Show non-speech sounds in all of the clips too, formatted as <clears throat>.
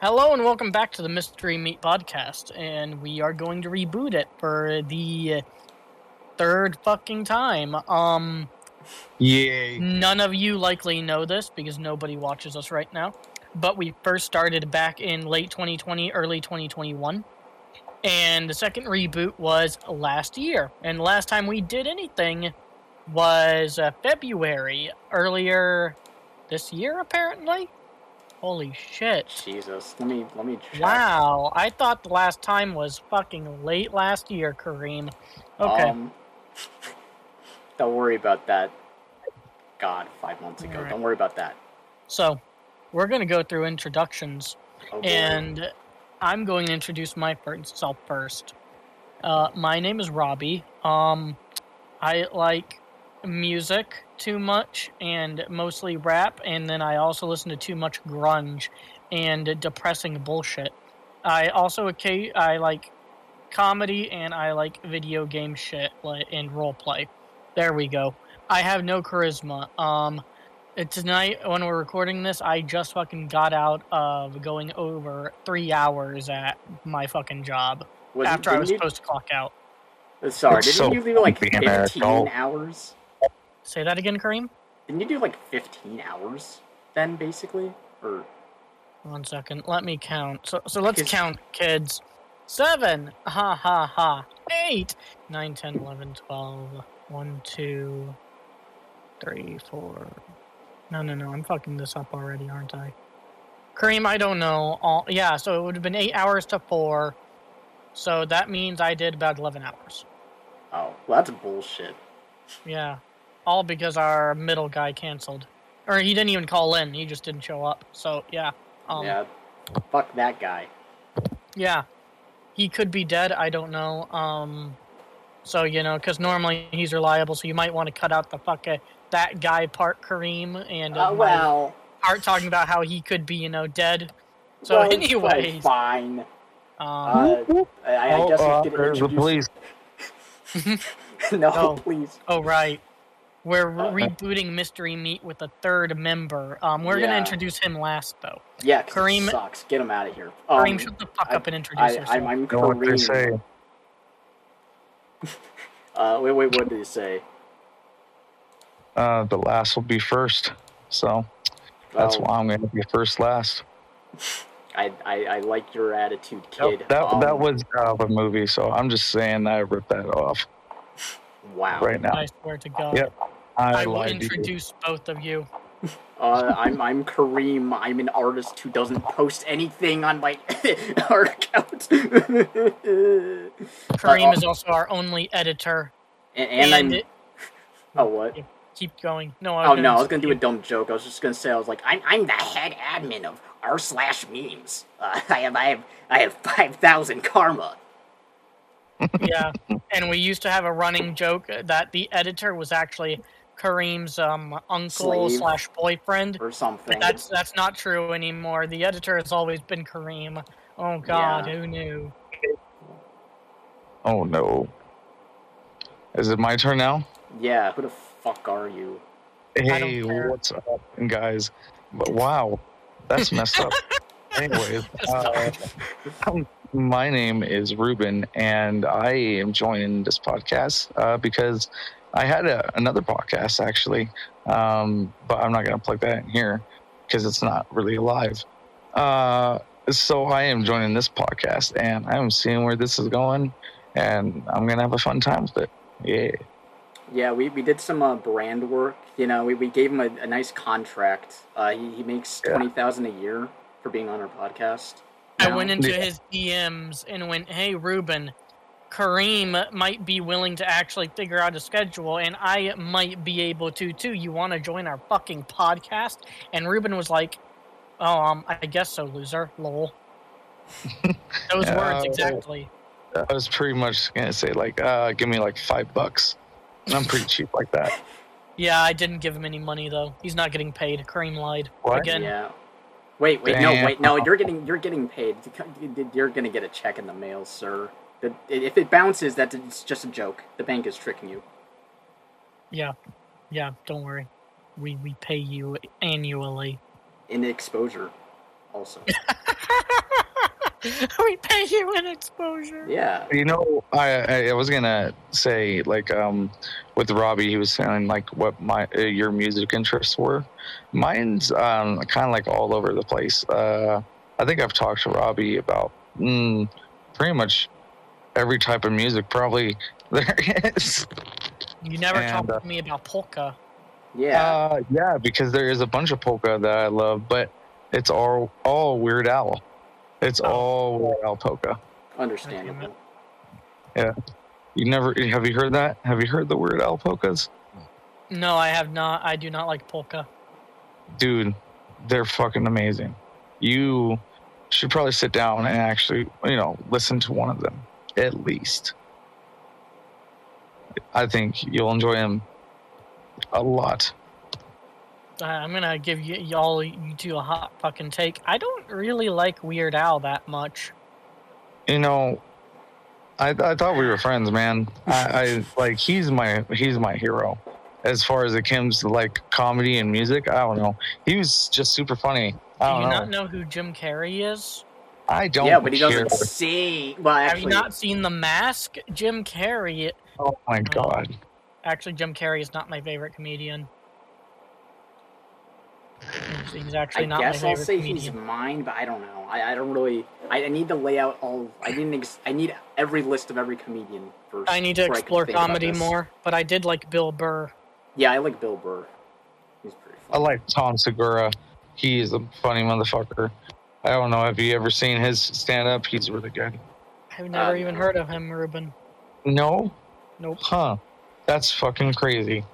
Hello and welcome back to the Mystery Meat Podcast, and we are going to reboot it for the third fucking time. Um, Yay. none of you likely know this because nobody watches us right now, but we first started back in late 2020, early 2021, and the second reboot was last year. And the last time we did anything was uh, February earlier this year, apparently. Holy shit. Jesus, let me let me check. Wow, I thought the last time was fucking late last year, Kareem. Okay. Um, don't worry about that. God, five months ago. Alright. Don't worry about that. so, we're going to go through introductions, Oh, and I'm going to introduce myself first. Uh, my name is Robbie. Um, I like music too much and mostly rap, and then I also listen to too much grunge and depressing bullshit. I also occa- I like comedy and I like video game shit and role play. There we go. I have no charisma. Um, uh, tonight when we're recording this, I just fucking got out of going over three hours at my fucking job Was- after I was you- supposed to clock out. Sorry, It's didn't so you leave like 15 hours? Say that again, Kareem. Didn't you do like 15 hours then, basically? Or One second. Let me count. So, so let's Because- count, kids. Seven. Ha ha ha. Eight. Nine, ten, eleven, twelve. One, two, three, four. No, no, no. I'm fucking this up already, aren't I? Kareem, I don't know. All, yeah, so it would have been eight hours to four. So that means I did about 11 hours. oh, well, that's bullshit. Yeah. All because our middle guy canceled. Or he didn't even call in. He just didn't show up. So, yeah. Um, yeah, fuck that guy. Yeah, he could be dead. I don't know. Um, so you know, because normally he's reliable, so you might want to cut out the fuck uh, that guy part, Kareem, and uh, Uh, my well, part talking about how he could be, you know, dead. So, well, anyways, fine. um, Uh, I, I oh, guess uh, we could there's the introduce. police. <laughs> no, <laughs> Oh. please. oh right, we're Uh, rebooting Mystery Meat with a third member. Um, we're gonna introduce him last though. Yeah, 'cause Kareem- it sucks. Get him out of here. Kareem, Um, shut the fuck I- up and introduce I, yourself. I'm, I'm Know what they Kareem. say. <laughs> Uh, wait, wait, what did he say? Uh, the last will be first. So that's Well, why I'm going to be first last. <laughs> I, I, I like your attitude, kid. that Um, that was uh, a movie, so I'm just saying that I ripped that off <laughs> wow. right now. I swear to God, Yep, I, I will lied you. introduce both of you. Uh, I'm I'm Kareem. I'm an artist who doesn't post anything on my <laughs> art account. <laughs> Kareem Uh, is also our only editor. and, I'm it- oh what? keep going. No, I Oh was no, I gonna was gonna do a dumb joke. I was just gonna say I was like I'm I'm the head admin of r slash memes. Uh, <laughs> I have I have I have five thousand karma. yeah, and we used to have a running joke that the editor was actually Kareem's um, uncle Slave. slash boyfriend. or something. But that's that's not true anymore. The editor has always been Kareem. Oh God, Yeah. who knew? Oh no. Is it my turn now? yeah. Who the fuck are you? Hey, what's up, guys? But wow, that's messed up. <laughs> Anyways, <laughs> uh, my name is Ruben, and I am joining this podcast uh, because I had a, another podcast actually, um, but I'm not going to plug that in here because it's not really alive. Uh, so I am joining this podcast, and I'm seeing where this is going, and I'm going to have a fun time with it. Yeah. Yeah, we, we did some uh, brand work. You know, we, we gave him a, a nice contract. Uh, he, he makes Yeah. twenty thousand a year for being on our podcast. I went into Yeah. his DMs and went, "Hey, Ruben, Kareem might be willing to actually figure out a schedule, and I might be able to too. You want to join our fucking podcast?" And Ruben was like, "Oh, um, I guess so, loser. Lol." <laughs> Those Yeah, words exactly. I was pretty much gonna say like, uh, give me like five bucks. I'm pretty cheap like that. <laughs> Yeah, I didn't give him any money though. He's not getting paid. Kareem lied What? again. Yeah. Wait, wait, no, wait, no. You're getting you're getting paid. You're gonna get a check in the mail, sir. The- If it bounces, that's it's just a joke. The bank is tricking you. Yeah, yeah. Don't worry. We we pay you annually. In exposure, also. <laughs> We pay you in exposure. Yeah. You know, I, I I was gonna say like um with Robbie, he was saying like what my uh, your music interests were. Mine's um kind of like all over the place. Uh, I think I've talked to Robbie about mm, pretty much every type of music probably <laughs> there is. You never And, talked uh, to me about polka. Yeah. Uh, yeah, because there is a bunch of polka that I love, but it's all all Weird Al. It's Oh. all Weird Al polka. Understandable. Yeah. You never have you heard that? Have you heard the Weird Al polkas? No, I have not. I do not like polka. dude, they're fucking amazing. You should probably sit down and actually, you know, listen to one of them at least. I think you'll enjoy them a lot. Uh, I'm gonna give you y'all you two a hot fucking take. I don't really like Weird Al that much. You know, I, I thought we were friends, man. I, I like he's my he's my hero. As far as it comes to like comedy and music, I don't know. He was just super funny. Do I you don't know. not know who Jim Carrey is? I don't. yeah, but he doesn't sing. Well, have you not seen The Mask? Jim Carrey. Oh my um, god. Actually, Jim Carrey is not my favorite comedian. He's, he's actually I not guess my I'll say comedian. he's mine, but I don't know. I, I don't really. I, I need to lay out all. I need an ex, I need every list of every comedian first. I need to before can explore comedy more, but I did like Bill Burr. Yeah, I like Bill Burr. He's pretty. I like Tom Segura. He is a funny motherfucker. I don't know. Have you ever seen his stand up? He's really good. I've never Uh, even heard of him, Ruben. No? Nope. Huh. That's fucking crazy.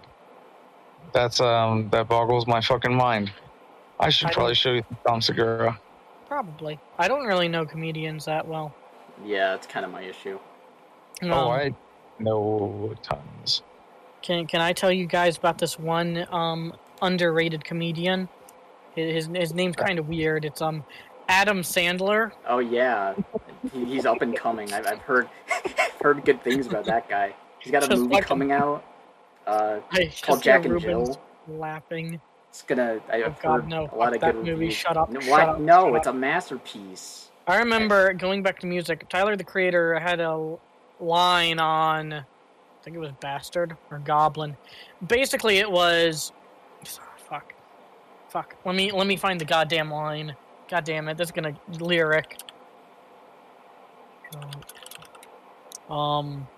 That's um that boggles my fucking mind. I should I probably don't- show you Tom Segura. Probably. I don't really know comedians that well. Yeah, that's kind of my issue. Um, oh, I know tons. Can Can I tell you guys about this one um underrated comedian? His his name's kind of weird. It's um Adam Sandler. Oh yeah, he, he's up and coming. I've, I've heard heard good things about that guy. He's got a Just movie like him. coming out. Uh, I called Jack and Jill. laughing. It's gonna. I- Oh, I've God, heard no. a lot of that good movie. reviews. Shut up, No, shut up, no, it's up. a masterpiece. I remember going back to music. Tyler the Creator had a line on, I think it was Bastard or Goblin. Basically, it was, <sighs> fuck, fuck. Let me let me find the goddamn line. God damn it, that's gonna lyric. Um,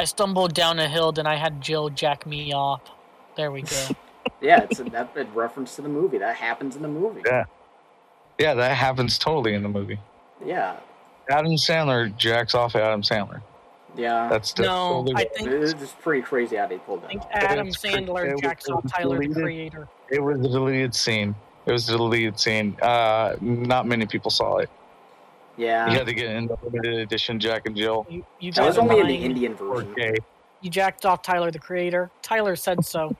I stumbled down a hill, then I had Jill jack me off. There we go. <laughs> Yeah, it's a, that a reference to the movie. That happens in the movie. Yeah. Yeah, that happens totally in the movie. Yeah, Adam Sandler jacks off Adam Sandler. yeah. That's just no, totally I think it's pretty crazy how they pulled I that think off. Adam It's pretty- it Sandler jacks off was Tyler the. Creator. It was the deleted scene. It was the deleted scene. Uh, not many people saw it. Yeah, You had to get in the limited edition Jack and Jill. You, you that was only in the. Indian version. 4K. You jacked off Tyler the Creator. Tyler said so.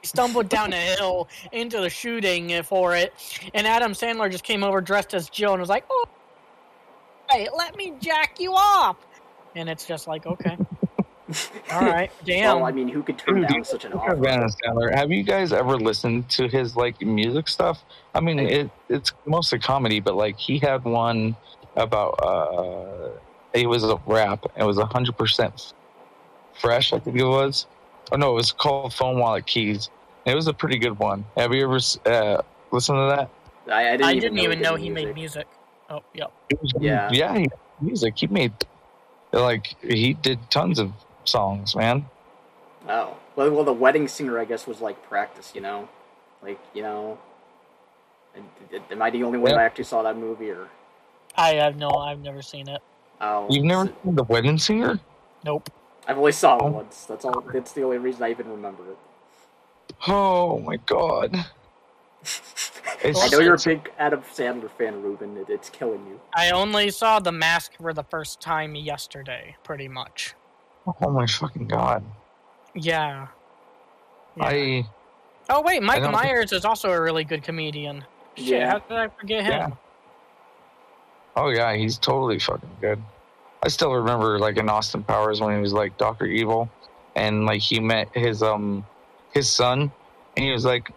He stumbled down a hill into the shooting for it, and Adam Sandler just came over dressed as Jill and was like, "Oh, hey, let me jack you off." And it's just like, okay, <laughs> all right, damn. Well, I mean, who could turn Dude, down you- such an Speaking offer? of Adam have you guys ever listened to his like music stuff? I mean, it it's mostly comedy, but like he had one about uh, it was a rap. It was hundred percent fresh, I think it was. Oh no, it was called Phone Wallet Keys. It was a pretty good one. Have you ever uh, listened to that? I, I didn't, I even, didn't know, even he know did he made music. Oh, yep. Was, Yeah. yeah, he music. He made like he did tons of songs, man. Oh, well, well, the wedding singer, I guess, was like practice. You know, like you know. and- and- Am I the only one Yeah. that actually saw that movie, or I have no, I've never seen it. oh, You've never s- seen The Wedding Singer? Nope. I've only saw it Oh. once. That's all. That's the only reason I even remember it. Oh my god. <laughs> I know you're a big Adam Sandler fan, Ruben. It, it's killing you. I only saw The Mask for the first time yesterday, pretty much. Oh my fucking god. Yeah. Yeah. I Oh wait, Mike don't- Myers is also a really good comedian. Shit, Yeah. how did I forget him? Yeah. oh yeah, he's totally fucking good. I still remember like in Austin Powers when he was like Doctor Evil, and like he met his um his son, and he was like,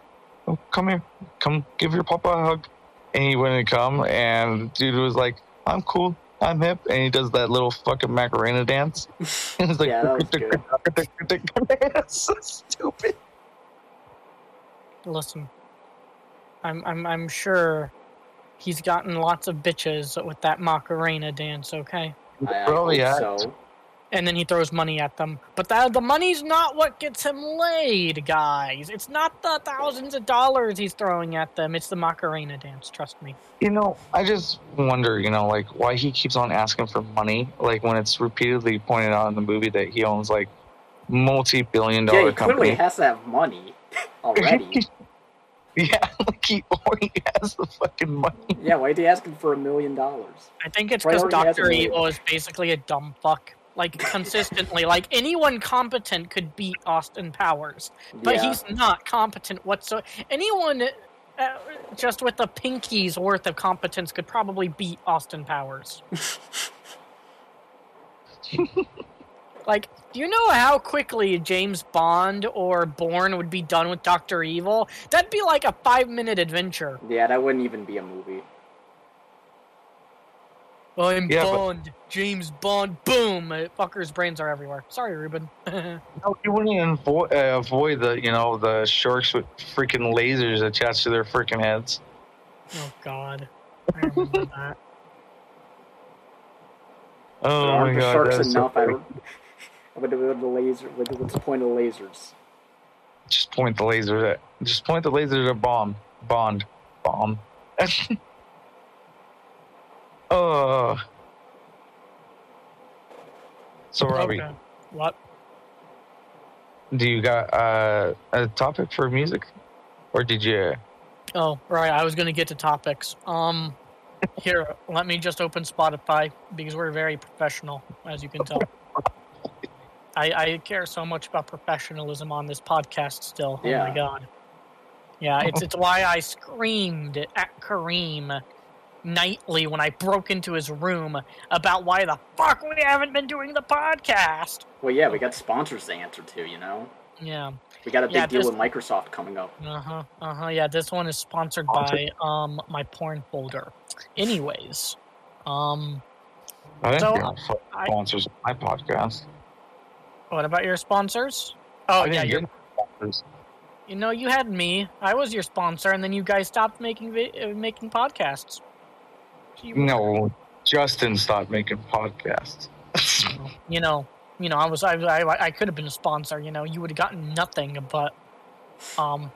oh, "Come here, come give your papa a hug," and he wouldn't come, and dude was like, I'm cool. I'm hip. And he does that little fucking Macarena dance. <laughs> And it's like, Yeah, that was good. it's <laughs> so stupid. Listen, I'm I'm I'm sure he's gotten lots of bitches with that Macarena dance. Okay, I, I Probably, yeah. so. And then he throws money at them. But that the money's not what gets him laid, guys. It's not the thousands of dollars he's throwing at them. It's the Macarena dance. Trust me. You know, I just wonder, you know, like why he keeps on asking for money. Like when it's repeatedly pointed out in the movie that he owns like multi-billion Yeah, dollar he clearly has to have money <laughs> already. yeah, like he already has the fucking money. yeah, why is he asking for a million dollars? I think it's because already has Doctor? Evil is basically a dumb fuck. Like consistently, like anyone competent could beat Austin Powers, but yeah. he's not competent whatsoever. Anyone uh, just with a pinky's worth of competence could probably beat Austin Powers. <laughs> like, do you know how quickly James Bond or Bourne would be done with Doctor Evil? That'd be like a five-minute adventure. Yeah, that wouldn't even be a movie. I'm Yeah, but- Bond, James Bond. Boom! Uh, Fucker's brains are everywhere. Sorry, Ruben. <laughs> No, you wouldn't even avoid, uh, avoid the, you know, the sharks with freaking lasers attached to their freaking heads. oh God, I remember <laughs> that. Oh aren't my the god, sharks that is so enough. I funny. don't. What the, the laser? What the, what's the point of lasers? Just point the laser at. Just point the laser at a bomb. Bond. Bomb. <laughs> oh. So Robbie, Okay. What? do you got uh, a topic for music, or did you? Oh, right. I was gonna get to topics. Um, here, let me just open Spotify because we're very professional, as you can tell. <laughs> I, I care so much about professionalism on this podcast. Still, oh Yeah. my god. Yeah, it's it's why I screamed at Kareem nightly when I broke into his room about why the fuck we haven't been doing the podcast. Well, yeah, we got sponsors to answer to. You know, Yeah. we got a big Yeah, deal this- with Microsoft coming up. Uh huh. Uh huh. Yeah, this one is sponsored by um my porn folder. Anyways, um, I didn't So, get no fucking I- sponsors on my podcast. what about your sponsors? Oh I yeah, didn't you're, sponsors. you know you had me. I was your sponsor, and then you guys stopped making vi- uh, making podcasts. No, Justin stopped making podcasts. you know, you know, I was I I, I could have been a sponsor. You know, you would have gotten nothing, but um.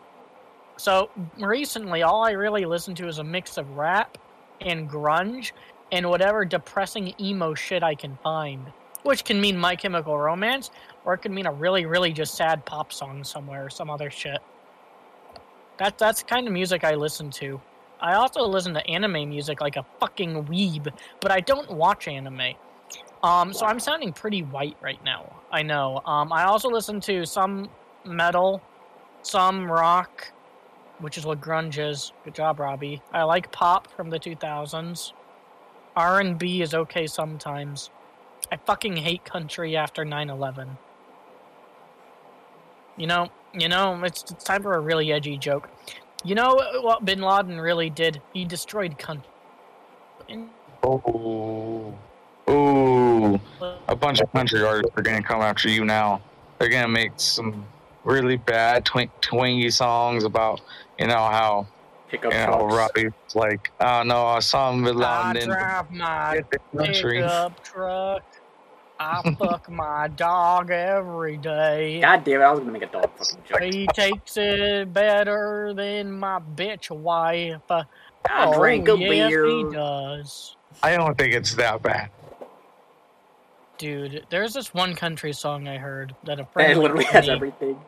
So recently, all I really listen to is a mix of rap and grunge and whatever depressing emo shit I can find, which can mean My Chemical Romance or it can mean a really, really just sad pop song somewhere or some other shit. That that's the kind of music I listen to. I also listen to anime music like a fucking weeb, but I don't watch anime. Um, so I'm sounding pretty white right now. I know. Um, I also listen to some metal, some rock, which is what grunge is. Good job, Robbie. I like pop from the 2000s. R&B is okay sometimes. I fucking hate country after 9/11. You know, you know, it's, it's time for a really edgy joke. You know what Bin Laden really did? He destroyed country. Oh, oh! A bunch of country artists are gonna come after you now. They're gonna make some really bad twink, twingy songs about, you know how Pickup you know trucks. Robbie's like, oh no, I saw him in I London. drive my Get the country. pickup truck. I <laughs> fuck my dog every day. God damn it! I was gonna make a dog fucking joke. He takes it better than my bitch wife. I drank oh, a oh, yes, beer. he does. I don't think it's that bad. Dude, there's this one country song I heard that a And friend it literally has me. everything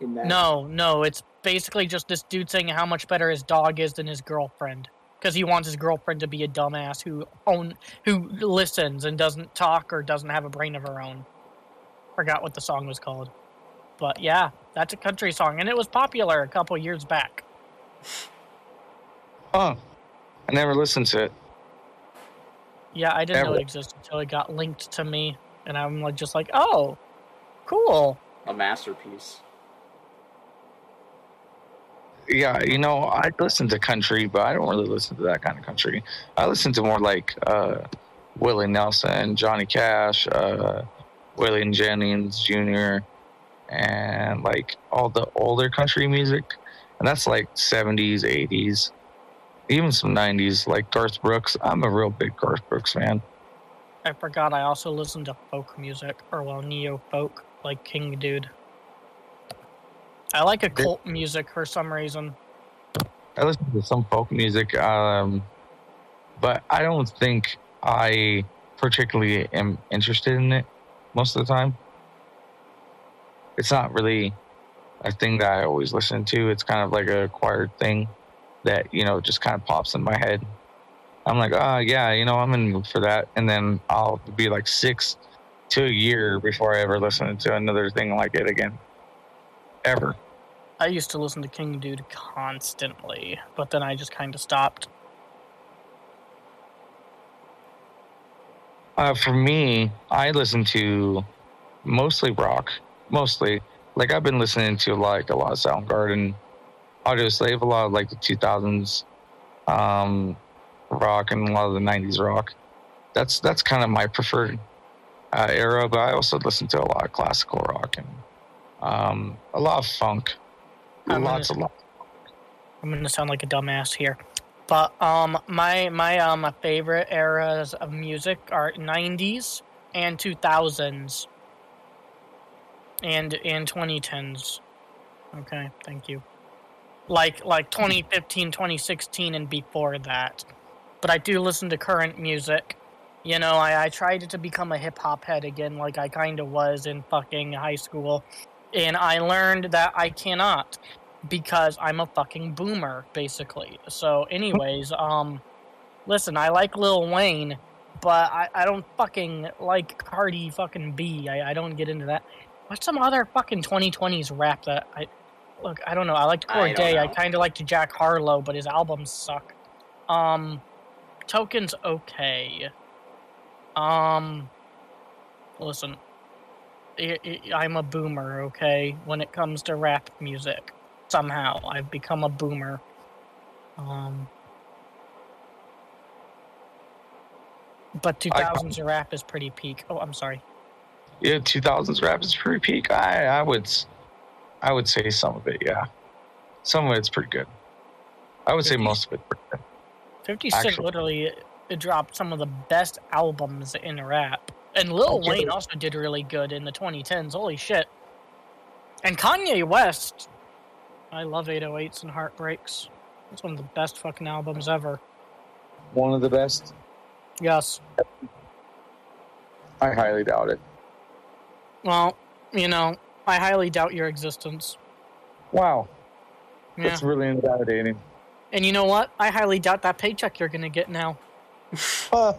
in that. No, no, it's basically just this dude saying how much better his dog is than his girlfriend because he wants his girlfriend to be a dumbass who own who listens and doesn't talk or doesn't have a brain of her own. Forgot what the song was called, but yeah, that's a country song and it was popular a couple years back. Huh? I never listened to it. Yeah, I didn't know it existed until it got linked to me, and I'm like just like, oh, cool. A masterpiece. Yeah, you know, I listen to country, but I don't really listen to that kind of country. I listen to more like uh, Willie Nelson, Johnny Cash, uh, Willie Jennings Jr., and like all the older country music. And that's like 70s, 80s, even some 90s, like Garth Brooks. I'm a real big Garth Brooks fan. I forgot I also listen to folk music, or well, neo folk, like King Dude. I like occult music for some reason. I listen to some folk music, um, but I don't think I particularly am interested in it most of the time. It's not really a thing that I always listen to. It's kind of like a acquired thing that, you know, just kind of pops in my head. I'm like, oh, yeah, you know, I'm in the mood for that. And then I'll be like six to a year before I ever listen to another thing like it again. Ever. I used to listen to King Dude constantly, but then I just kind of stopped. Uh, for me, I listen to mostly rock, mostly. Like I've been listening to like a lot of Soundgarden, Audioslave, a lot of like the 2000s um, rock and a lot of the 90s rock. That's that's kind of my preferred uh, era. But I also listen to a lot of classical rock and um, a lot of funk. I'm Lots gonna- of lot. I'm gonna sound like a dumbass here, but um, my my um favorite eras of music are '90s and 2000s, and and 2010s. Okay, thank you. Like like 2015, 2016, and before that. But I do listen to current music. You know, I, I tried to become a hip hop head again, like I kind of was in fucking high school, and I learned that I cannot because I'm a fucking boomer, basically. So, anyways, um, listen, I like Lil Wayne, but I, I don't fucking like Cardi fucking B. I, I don't get into that. What's some other fucking 2020s rap that I look? I don't know. I liked I Cordae. I, know. kind of liked Jack Harlow, but his albums suck. Um, Token's okay. Um, listen, I, I- I'm a boomer, okay? When it comes to rap music, somehow I've become a boomer. Um, but 2000s rap is pretty peak. Oh, I'm sorry. Yeah, 2000s rap is pretty peak. I I would I would say some of it, yeah. Some of it's pretty good. I would say most of it. pretty good. 50 Actually- literally dropped some of the best albums in rap. And Lil Okay. Wayne also did really good in the 2010s. Holy shit. And Kanye West. I love 808s and Heartbreaks. It's one of the best fucking albums ever. One of the best. Yes. I highly doubt it. Well, you know, I highly doubt your existence. Wow, Yeah. that's really invalidating. And you know what? I highly doubt that paycheck you're going to get now. Uh,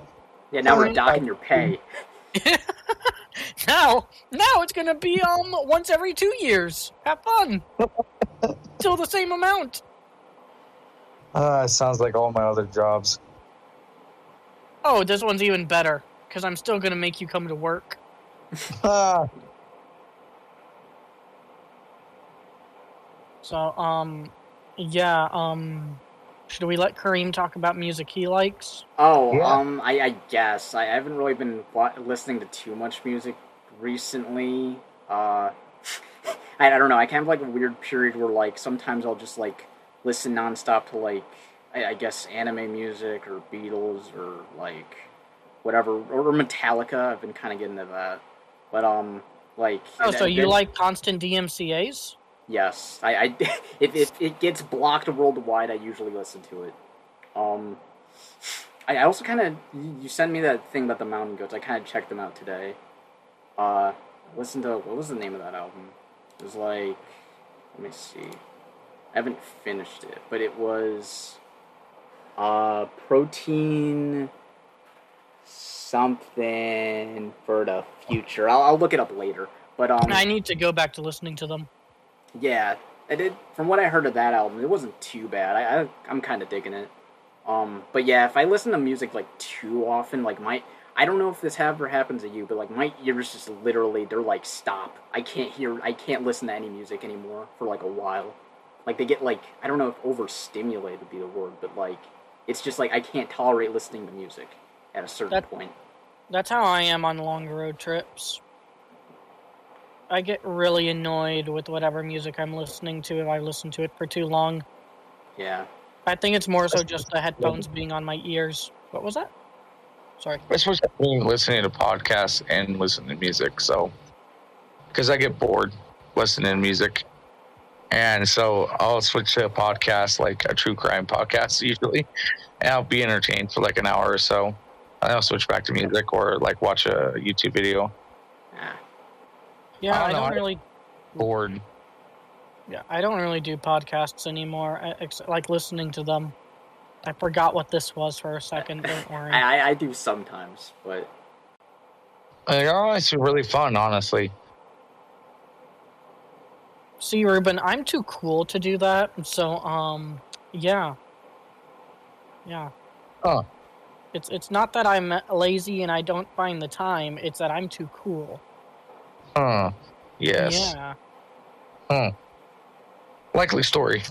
Yeah, now we're Alright. docking your pay. <laughs> <laughs> now, now it's going to be um once every 2 years. Have fun. <laughs> Still the same amount. uh, sounds like all my other jobs. Oh, this one's even better because I'm still gonna make you come to work. <laughs> So, um, yeah, um, should we let Kareem talk about music he likes? Oh, Yeah. um, I, I guess I haven't really been listening to too much music recently. Uh, <laughs> I, I don't know. I kind of like a weird period where like sometimes I'll just like listen nonstop to like I, I guess anime music or Beatles or like whatever or Metallica. I've been kind of getting into that, but um, like Oh, so you then- like constant DMCA's? Yes, I, I <laughs> if, if it gets blocked worldwide, I usually listen to it. Um, I, I also kind of you sent me that thing about the mountain goats. I kind of checked them out today. Uh, listen to what was the name of that album? It was like, let me see. I haven't finished it, but it was uh protein something for the future. I'll, I'll look it up later. But um, I need to go back to listening to them. Yeah, I did. From what I heard of that album, it wasn't too bad. I, I I'm kind of digging it. Um, but yeah, if I listen to music like too often, like my I don't know if this ever happens to you, but like my ears just literally they're like stop. I can't hear. I can't listen to any music anymore for like a while. Like they get like I don't know if overstimulated would be the word, but like it's just like I can't tolerate listening to music at a certain That- point. That's how I am on long road trips. I get really annoyed with whatever music I'm listening to if I listen to it for too long. Yeah. I think it's more so just the headphones being on my ears. What was that? Sorry. Especially between listening to podcasts and listening to music. So, because I get bored listening to music, and so I'll switch to a podcast, like a true crime podcast, <laughs> usually, and I'll be entertained for like an hour or so. And I'll switch back to music or like watch a YouTube video. Ah. Yeah, I I don't don't, really. Bored. Yeah, I don't really do podcasts anymore. I- Ex- like listening to them. I forgot what this was for a second. Don't <laughs> worry. I, I I do sometimes, but They're always really fun, honestly. See, Ruben, I'm too cool to do that. So, um, yeah, yeah. Oh. It's it's not that I'm lazy and I don't find the time. It's that I'm too cool. Huh. Yes. Yeah. Likely story.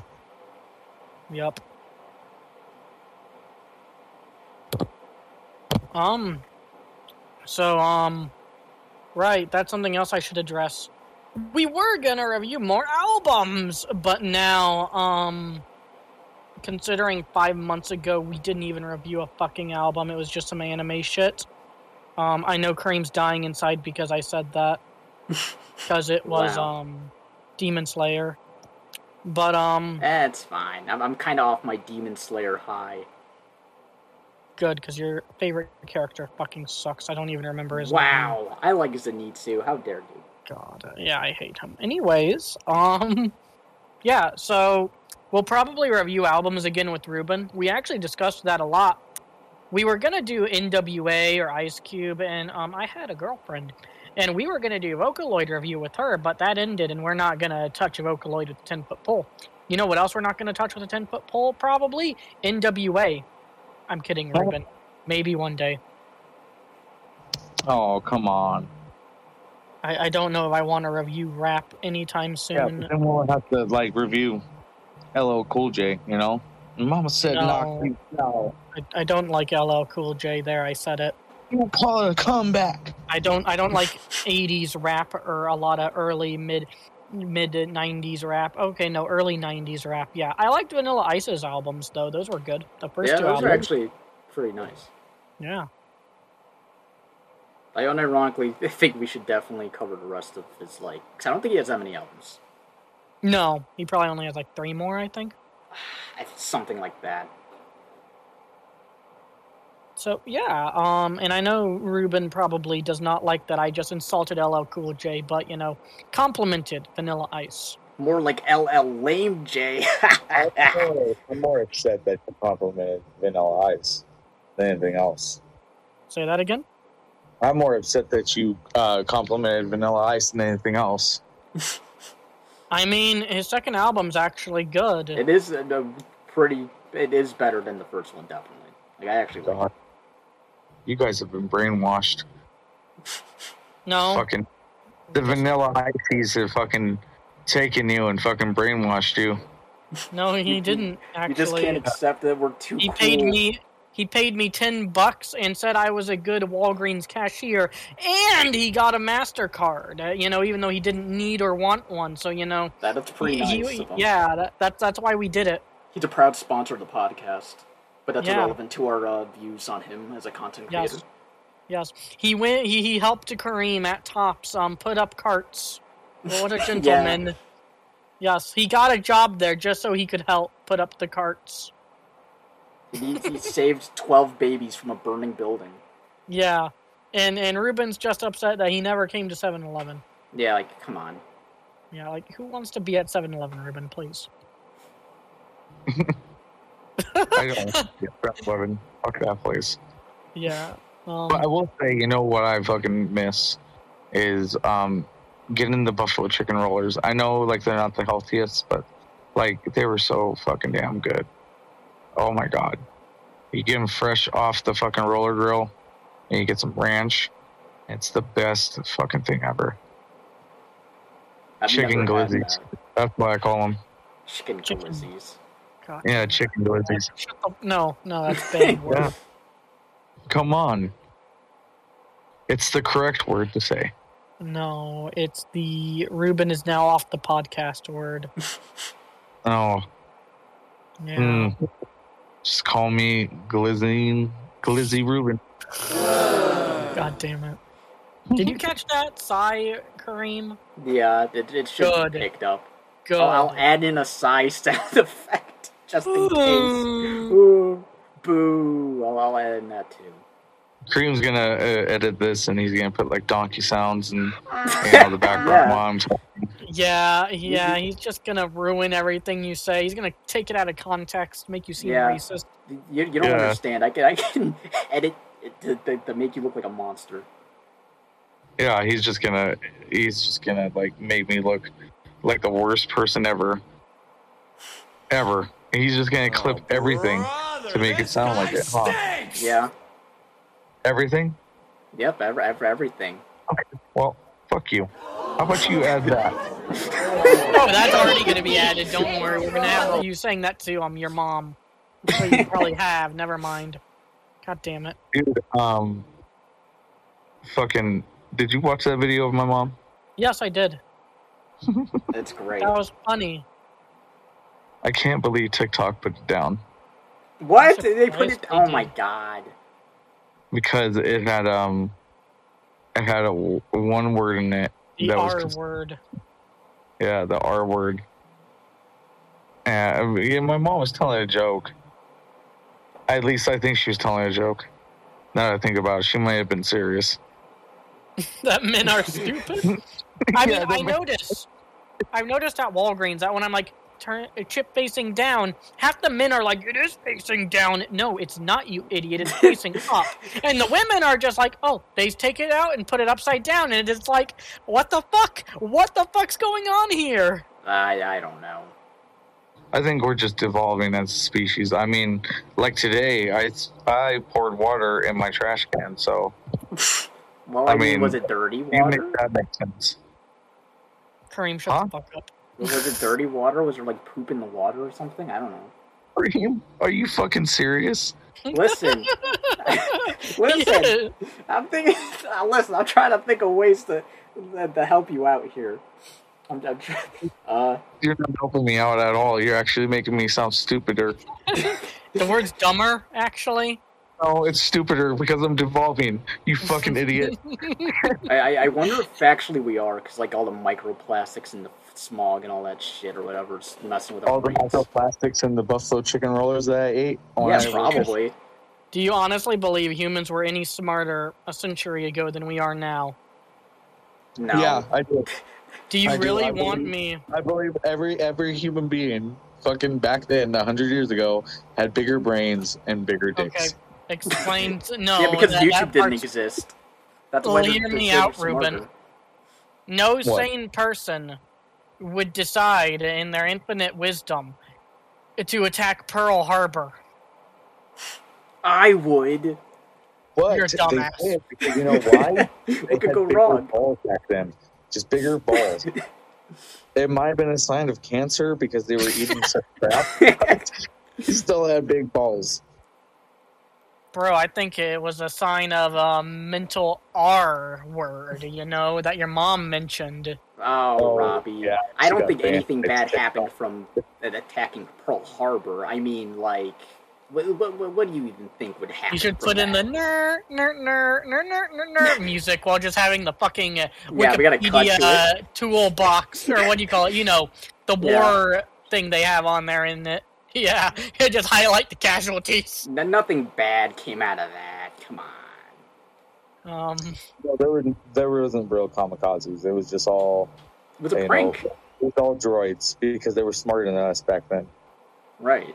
Yep. Um. So, um. Right, that's something else I should address. We were gonna review more albums, but now, um. Considering five months ago we didn't even review a fucking album, it was just some anime shit. Um, I know Kareem's dying inside because I said that. Because it was, Wow. um. Demon Slayer. But, um. that's fine. I'm I'm kind of off my Demon Slayer high. good because your favorite character fucking sucks. I don't even remember his name. Wow, I like Zenitsu. How dare you? God, uh, yeah, I hate him. Anyways, um, yeah, so we'll probably review albums again with Ruben. We actually discussed that a lot. We were gonna do NWA or Ice Cube, and um, I had a girlfriend, and we were gonna do Vocaloid review with her, but that ended, and we're not gonna touch Vocaloid with a ten foot pole. You know what else we're not gonna touch with a ten foot pole? Probably NWA. I'm kidding, Oh. Ruben. Maybe one day. Oh, come on. I, I don't know if I want to review rap anytime soon. but then we'll have to like review LL Cool J, you know? Mama said No. knock you out. I, I don't like LL Cool J. There, I said it. You call it a comeback. I don't. I don't like <laughs> '80s rap or a lot of early mid mid '90s rap. Okay, no, early '90s rap. Yeah, I liked Vanilla Ice's albums though. Those were good. The first yeah, two those albums. are actually pretty nice. yeah. I unironically <laughs> think we should definitely cover the rest of his like, because I don't think he has that many albums. No, he probably only has like three more. I think. <sighs> Something like that. So yeah, um, and I know Ruben probably does not like that I just insulted LL Cool J, but you know, complimented Vanilla Ice. More like LL Lame J. I'm more upset that you complimented Vanilla Ice than anything else. Say that again. I'm more upset that you uh, complimented Vanilla Ice than anything else. <laughs> I mean, his second album's actually good. it is a, a pretty. It is better than the first one, definitely. Like I actually like. God. You guys have been brainwashed. no, Fucking the Vanilla Ices have fucking taken you and fucking brainwashed you. no, he didn't actually. You just can't accept that we're too. He cool. paid me. He paid me ten bucks and said I was a good Walgreens cashier, and he got a Mastercard. Uh, you know, even though he didn't need or want one. So you know, That's pretty he- nice. he- of him. yeah, that, that's that's why we did it. He's a proud sponsor of the podcast, but that's Yeah. irrelevant to our uh, views on him as a content creator. Yes. Yes, he went. He, he helped Kareem at Tops um put up carts. <laughs> What a gentleman! Yes, he got a job there just so he could help put up the carts. He, he <laughs> saved twelve babies from a burning building. Yeah, and and Ruben's just upset that he never came to 7-Eleven. Yeah, like come on. Yeah, like who wants to be at 7-Eleven, Ruben? Please. <laughs> I don't. <laughs> yeah, Brett Levin. Fuck that place. Yeah. Um, But I will say, you know what I fucking miss is um getting the buffalo chicken rollers. I know like they're not the healthiest, but like they were so fucking damn good. Oh my god. You get them fresh off the fucking roller grill and you get some ranch. It's the best fucking thing ever. I've Chicken never glizzies. that. That's what I call them. Chicken Chicken. glizzies. God. Yeah, chicken glizzies. Shut No, no, that's <laughs> bad word. Yeah. Come on. It's the correct word to say. No, it's the Ruben is now off the podcast word. <laughs> Oh, Yeah. hmm. just call me Glizzine, Glizzy Ruben. God damn it. Did you catch that, Psy Kareem? Yeah, it, it should Good. be picked up. Good. I'll, I'll add in a sigh <laughs> sound effect just in case. Ooh. Ooh, boo. I'll, I'll add in that too. Kareem's gonna uh, edit this and he's gonna put like donkey sounds and <laughs> you know, the background Yeah. while I'm talking. Yeah, yeah, he's just gonna ruin everything you say. He's gonna take it out of context, make you seem Yeah. racist. You, you don't Yeah. understand. I can I can <laughs> edit it to, to, to make you look like a monster. Yeah, he's just gonna he's just gonna like make me look like the worst person ever. Ever. He's just gonna clip everything. to make it sound like it, huh? Yeah. Everything? Yep. Ever, ever, everything. Well, fuck you. How about you add that? Oh, that's already gonna be added. Don't worry, we're gonna have you saying that to um your mom. Well, you <laughs> probably have. Never mind. God damn it. Dude, um fucking did you watch that video of my mom? Yes, I did. <laughs> That's great. That was funny. I can't believe TikTok put it down What? They put it. Oh my god. because it had um it had a w- one word in it The that was R cons- word. Yeah, the R word. And yeah, my mom was telling a joke. At least I think she was telling a joke. Now that I think about it, she might have been serious. <laughs> that men are stupid. <laughs> I mean, Yeah, I that might- noticed. I've noticed at Walgreens that when I'm like turn a chip facing down, half the men are like, "It is facing down." No, it's not, you idiot. It's facing <laughs> up. And the women are just like, "Oh, they take it out and put it upside down," and it's like, "What the fuck? What the fuck's going on here?" I I don't know. I think we're just evolving as a species. I mean, like today, I I poured water in my trash can, so Well, I, I mean, mean, was it dirty you water? make that make sense. Kareem, shut Huh? the fuck up. Was it dirty water? Was there like poop in the water or something? I don't know. Are you are you fucking serious? Listen, <laughs> listen. Yeah. I'm thinking. Uh, <laughs> listen, I'm trying to think of ways to to, to help you out here. I'm, I'm trying. <laughs> Uh, You're not helping me out at all. You're actually making me sound stupider. The word's dumber, actually. No, it's stupider because I'm devolving. You fucking idiot. I, I I wonder if actually we are, because like all the microplastics and the smog and all that shit or whatever, is messing with our All the brains. microplastics and the buffalo chicken rollers that I ate. when Yeah, I was- probably. Do you honestly believe humans were any smarter a century ago than we are now? No. Yeah, I do. Do you I do, really I want believe- me? I believe every every human being, fucking back then, hundred years ago, had bigger brains and bigger Okay, dicks. explain. <laughs> No, yeah, because that- YouTube that didn't exist. That's Well, why they're- hear me out, much Ruben. No What? sane person would decide, in their infinite wisdom, to attack Pearl Harbor. I would. What? You're a They dumbass. did, because you know why? <laughs> They What could go wrong? Balls back then, just bigger balls. <laughs> it might have been a sign of cancer because they were eating such <laughs> crap. They still had big balls. Bro, I think it was a sign of a mental R word, you know, that your mom mentioned. Oh, Oh, Robbie. yeah, I don't think anything bad TikTok. happened from attacking Pearl Harbor. I mean, like, what, what, what, what do you even think would happen? You should from put in the ner ner ner ner ner ner ner <laughs> music while just having the fucking uh, Yeah, gotta Wikipedia to uh, toolbox or <laughs> what do you call it? You know, the war thing they have on there in it. <laughs> Yeah, <laughs> it just highlight the casualties. N- Nothing bad came out of that. Come on. Um, No, there were there wasn't real kamikazes. It was just all It was a you know, prank. it was all droids because they were smarter than us back then. Right.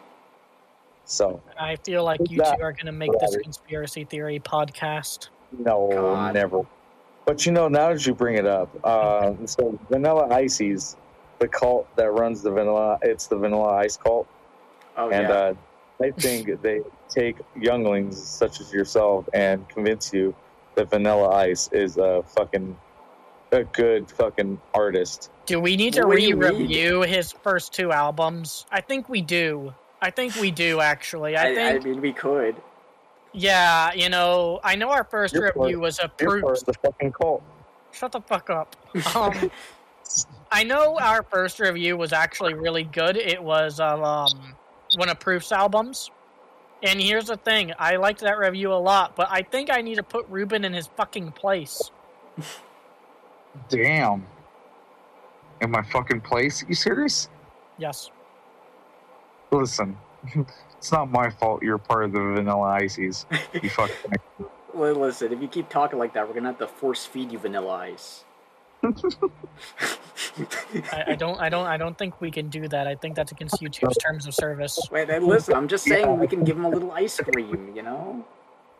So I feel like you that? two are going to make this conspiracy theory podcast. no, God. never. But you know, now that you bring it up, uh, so Vanilla Ices, the cult that runs the Vanilla, it's the Vanilla Ice cult. Oh, and yeah. uh, I think <laughs> they take younglings such as yourself and convince you that Vanilla Ice is a fucking a good fucking artist. Do we need to What re-review his first two albums? I think we do. I think we do actually. I, I, think I mean, we could. yeah, you know, I know our 1st You're review was a You're proof the fucking cult. Shut the fuck up. <laughs> Um, I know our first review was actually really good. It was of um, one of Proof's albums. And here's the thing I liked that review a lot, but I think I need to put Ruben in his fucking place. <laughs> Damn. In my fucking place? you serious? Yes. Listen, <laughs> it's not my fault you're part of the Vanilla Ices. You <laughs> fucking. Well, listen, if you keep talking like that, we're gonna have to force feed you Vanilla Ice. I, I don't I don't I don't think we can do that. I think that's against YouTube's terms of service. Wait, then listen, I'm just saying we can give them a little ice cream, you know?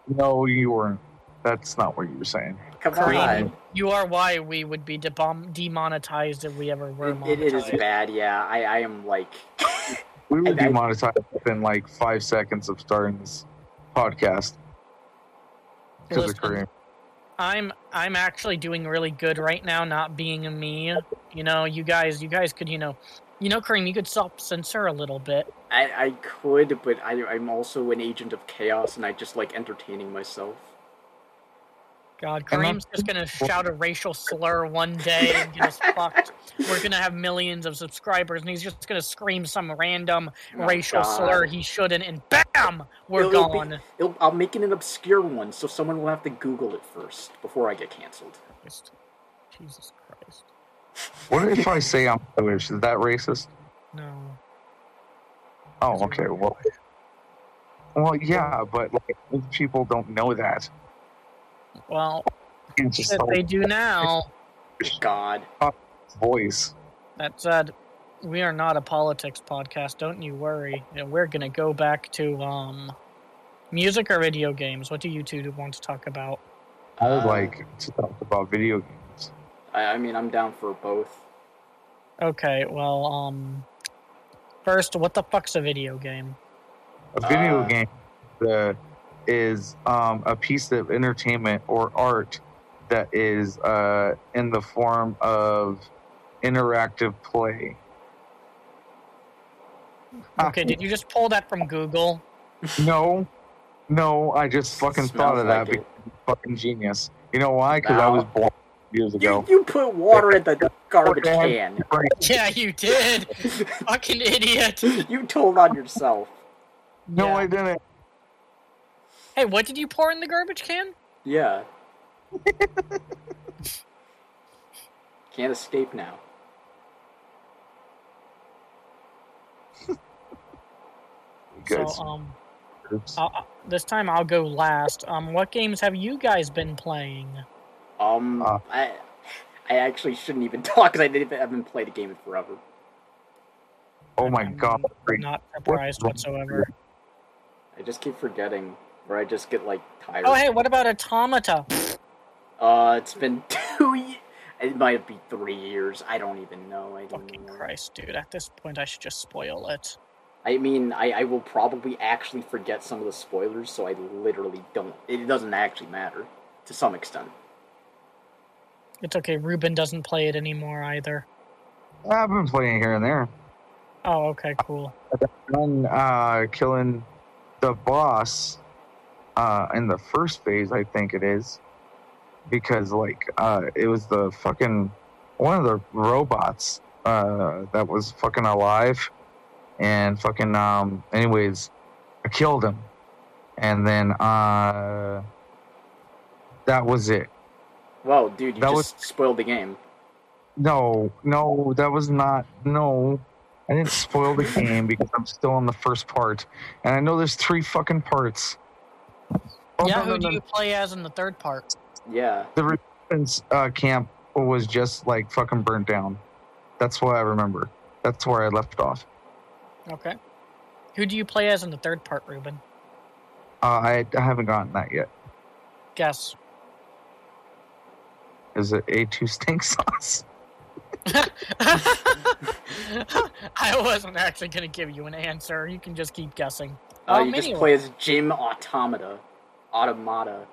no, you weren't. That's not what you were saying. Come Cream. on. You are why we would be debom- demonetized if we ever were It, it, it is bad, yeah. I, I am like. We were And I- demonetized within like five seconds of starting this podcast because of Listen, Kareem. I'm I'm actually doing really good right now, not being a me. You know, you guys, you guys could, you know, you know, Kareem, you could self censor a little bit. I, I could, but I, I'm also an agent of chaos and I just like entertaining myself. God, And Kareem's just gonna <laughs> shout a racial slur one day and get us fucked. We're gonna have millions of subscribers, and he's just gonna scream some random Oh, racial God. slur he shouldn't, and bam, we're It'll be- gone. It'll, I'll make it an obscure one so someone will have to Google it first before I get canceled. Jesus Christ, What if I say I'm Jewish? Is that racist? no. Oh, okay. Well, well, yeah, but like, people don't know that. Well, You just if they do now. God. Uh, his voice. That said, we are not a politics podcast. Don't you worry. We're gonna go back to um, music or video games. What do you two want to talk about? I would like to talk about video games. I, I mean, I'm down for both. Okay, well, um, first, what the fuck's a video game? A video Uh, game uh, is um, a piece of entertainment or art that is uh, in the form of interactive play. Okay, did you just pull that from Google? No, no, I just fucking thought of that like because fucking genius. You know why? Because I was born years ago. you put water in the garbage can. <laughs> Yeah, you did. <laughs> Fucking idiot. you told on yourself. No, Yeah. I didn't. Hey, what did you pour in the garbage can? Yeah. <laughs> Can't escape now. Good. So, um, I'll, I'll- this time I'll go last. Um, what games have you guys been playing? Um, Uh. I, I actually shouldn't even <laughs> talk because I didn't, haven't played a game in forever. oh my I'm god. Not surprised whatsoever. I just keep forgetting, or I just get like tired. Oh, hey, what about Automata? Uh, it's been <laughs> two. Ye- it might be three years. I don't even know. I don't Fucking know. Christ, dude. At this point, I should just spoil it. I mean, I, I will probably actually forget some of the spoilers, so I literally don't. It doesn't actually matter to some extent. It's okay. Ruben doesn't play it anymore either. I've been playing here and there. Oh, okay, cool. Done uh, killing the boss uh, in the first phase, I think it is, because like uh, it was the fucking one of the robots uh, that was fucking alive, and fucking um. Anyways, I killed him, and then uh, that was it. Whoa, dude, you That just spoiled the game. No, no, that was not. No, I didn't spoil the game because I'm still on the first part, and I know there's three fucking parts. Oh, yeah, no, who no, do no, you play as in the third part? Yeah. The resistance uh, camp was just like fucking burnt down. That's what I remember. That's where I left off. Okay. Who do you play as in the third part, Ruben? Uh, I, I haven't gotten that yet. Guess. Is it A2 stink <laughs> sauce? <laughs> I wasn't actually going to give you an answer. You can just keep guessing. Uh, Um, you just anyway. play as Jim Automata. Automata.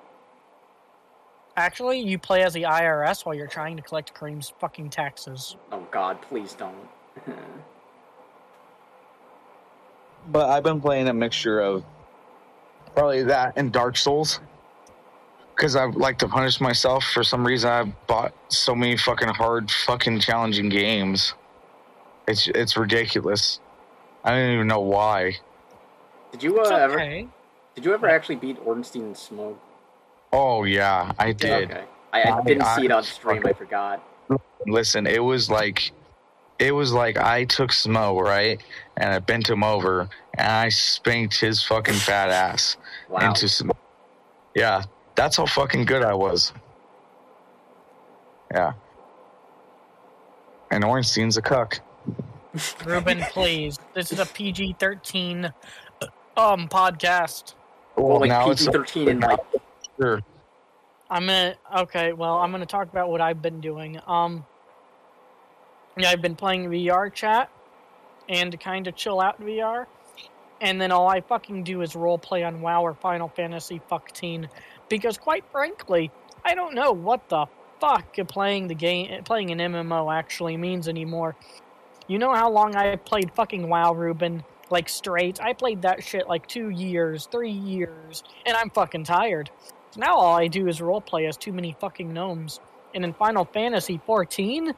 Actually, you play as the IRS while you're trying to collect Kareem's fucking taxes. Oh God, please don't. <laughs> But I've been playing a mixture of probably that and Dark Souls. Because I like to punish myself. For some reason, I've bought so many fucking hard, fucking challenging games. It's it's ridiculous. I don't even know why. did you uh, It's ever? Did you ever actually beat Ornstein and Smough? Oh yeah, I did. Okay. I, I I- didn't I- see it on stream. I forgot. Listen, it was like, it was like I took Smough right, and I bent him over, and I spanked his fucking fat ass <laughs> Wow. into some. Yeah, that's how fucking good I was. Yeah. And Ornstein's a cuck. <laughs> Ruben, please. This is a PG thirteen um podcast. well, like now PG it's thirteen and like sure. I'm gonna okay, well I'm gonna talk about what I've been doing. Um yeah, I've been playing VR chat and kind of chill out in VR. And then all I fucking do is role play on WoW or Final Fantasy 15 because quite frankly, I don't know what the fuck playing the game playing an MMO actually means anymore. You know how long I played fucking WoW, Ruben? Like straight. I played that shit like 2 years, 3 years, and I'm fucking tired. Now all I do is roleplay as too many fucking gnomes. And in Final Fantasy 14,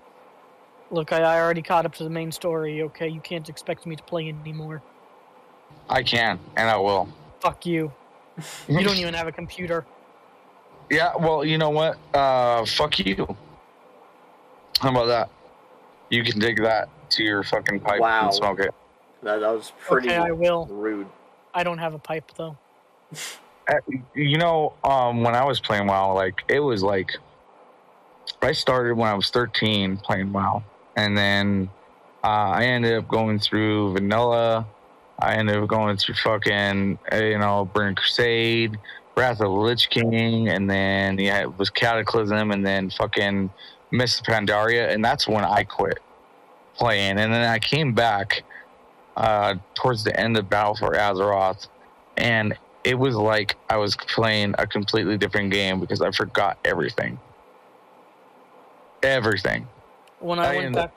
look, I, I already caught up to the main story. Okay, you can't expect me to play anymore. I can, and I will. Fuck you. <laughs> You don't even have a computer. Yeah, well, you know what? Uh, fuck you. How about that? You can dig that to your fucking pipe Wow. and smoke it. that, that was pretty Okay, I will. rude. I don't have a pipe though. <laughs> Uh, You know, um, when I was playing WoW, like it was like I started when I was 13 playing WoW, and then uh, I ended up going through vanilla. I ended up going through fucking uh, you know Burning Crusade, Wrath of the Lich King, and then yeah, it was Cataclysm, and then fucking Mists of Pandaria, and that's when I quit playing, and then I came back uh, towards the end of Battle for Azeroth, and it was like I was playing a completely different game because I forgot everything. Everything. When I, I went back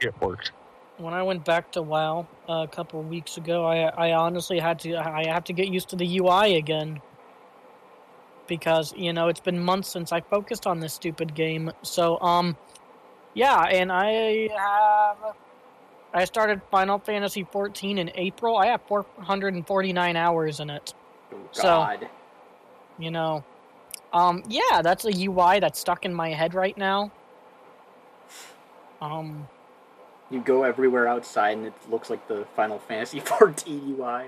It worked. when I went back to WoW uh, a couple of weeks ago, I I honestly had to I have to get used to the UI again because you know it's been months since I focused on this stupid game. So um, yeah, and I have I started Final Fantasy 14 in April. I have 449 hours in it. Oh, So- God. You know, um, yeah, that's a UI that's stuck in my head right now. Um, you go everywhere outside and it looks like the Final Fantasy <laughs> 14 UI.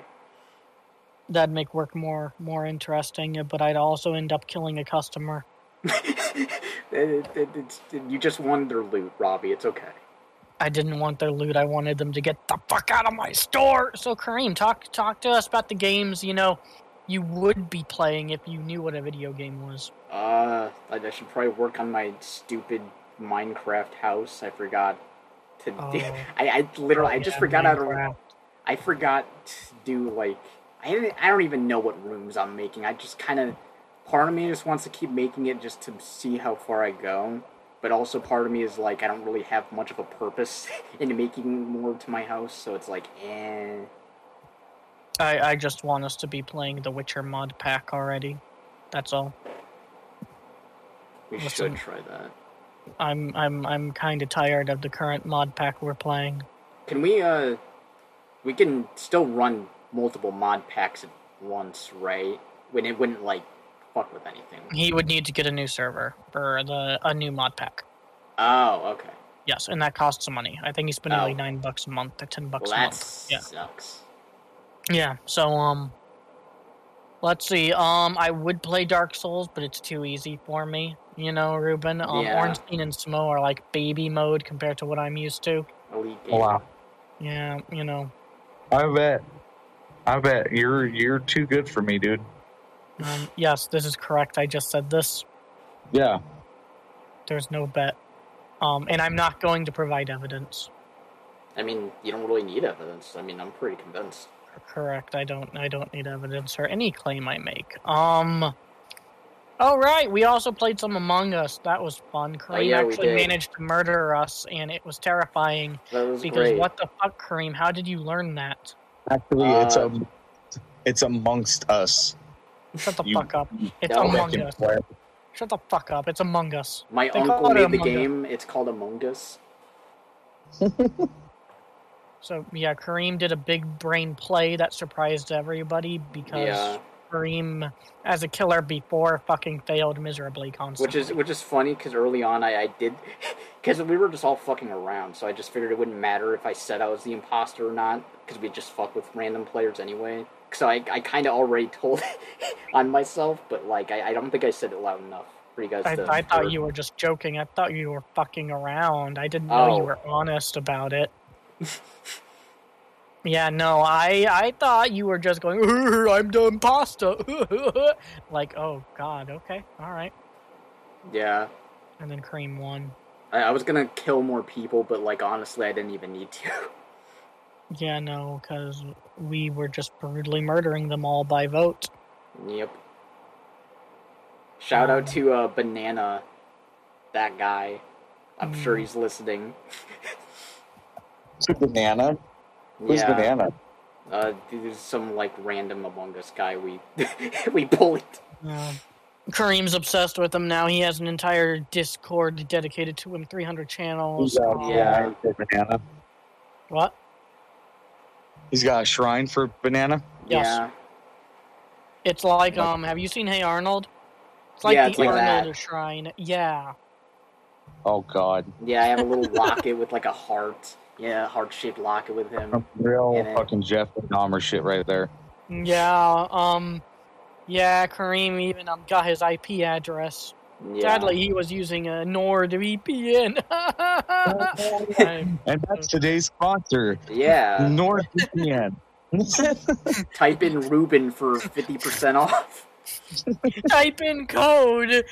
that'd make work more more interesting, but I'd also end up killing a customer. <laughs> It- it- it's- you just wanted their loot, Robbie. It's okay. I didn't want their loot. I wanted them to get the fuck out of my store. So Kareem, talk talk to us about the games. You know, you would be playing if you knew what a video game was. Uh, I should probably work on my stupid Minecraft house. I forgot to. Oh. do <laughs> I, I literally, I just Yeah, forgot how to. I forgot to do like. I didn't, I don't even know what rooms I'm making. I just kind of. Part of me just wants to keep making it just to see how far I go. But also part of me is like I don't really have much of a purpose <laughs> in making more to my house, so it's like, eh. I I just want us to be playing the Witcher mod pack already. That's all. We Listen. should try that. I'm I'm I'm kind of tired of the current mod pack we're playing. Can we uh we can still run multiple mod packs at once, right? When it wouldn't like fuck with anything. He would need to get a new server for the a new mod pack. Oh, okay. Yes, and that costs some money. I think he's spending Oh. like nine bucks a month or ten bucks Well a month. Yeah. sucks. Yeah. So um, let's see. Um, I would play Dark Souls, but it's too easy for me. You know, Ruben. Um, Yeah. Ornstein and Smough are like baby mode compared to what I'm used to. Elite game. Wow. Yeah. You know. I bet. I bet you're you're too good for me, dude. Um, yes, this is correct. I just said this. Yeah. There's no bet. Um, and I'm not going to provide evidence. I mean, you don't really need evidence. I mean, I'm pretty convinced. Correct. I don't. I don't need evidence or any claim I make. Um. Oh right, we also played some Among Us. That was fun. Kareem Oh, yeah, actually managed to murder us, and it was terrifying. That was Because great. what the fuck, Kareem? How did you learn that? Actually, it's Uh, a, it's amongst us. Shut the You- fuck up. It's No. Among Us. player. Shut the fuck up. It's Among Us. My They uncle made the Among Us. game. It's called Among Us. <laughs> So yeah, Kareem did a big brain play that surprised everybody because Yeah. Kareem, as a killer before, fucking failed miserably constantly. Which is which is funny because early on I, I did <laughs> because we were just all fucking around, so I just figured it wouldn't matter if I said I was the imposter or not because we just fuck with random players anyway. So I I kind of already told <laughs> on myself, but like I, I don't think I said it loud enough for you guys I, to. I thought you were just joking. I thought you were fucking around. I didn't know you Oh. were honest about it. Yeah, no, I I thought you were just going. I'm the imposter. <laughs> like, oh god, okay, all right. Yeah, And then Kareem won. I, I was gonna kill more people, but like honestly, I didn't even need to. Yeah, no, because we were just brutally murdering them all by vote. yep. Shout Um, out to uh, Banana, that guy. I'm sure Mm. he's listening. <laughs> Who's banana? Who's yeah. banana? Uh, there's some like random Among Us guy we <laughs> we bullied. Yeah. Kareem's obsessed with him now. He has an entire Discord dedicated to him, 300 channels. Who's uh, Um, Yeah. banana? What? He's got a shrine for banana. Yes. Yeah, It's like um. Have you seen Hey Arnold? It's like Yeah, the it's like Arnold that. shrine. Yeah. Oh God, yeah. I have a little locket with like a heart. Yeah, heart shaped locket with him. real And fucking Jeff Dahmer shit right there. Yeah. Um. Yeah. Kareem even um got his IP address. Yeah. Sadly, he was using a NordVPN. I'm- <laughs> And that's today's sponsor, Yeah. NordVPN. <laughs> <laughs> Type in Ruben for fifty percent off. type in code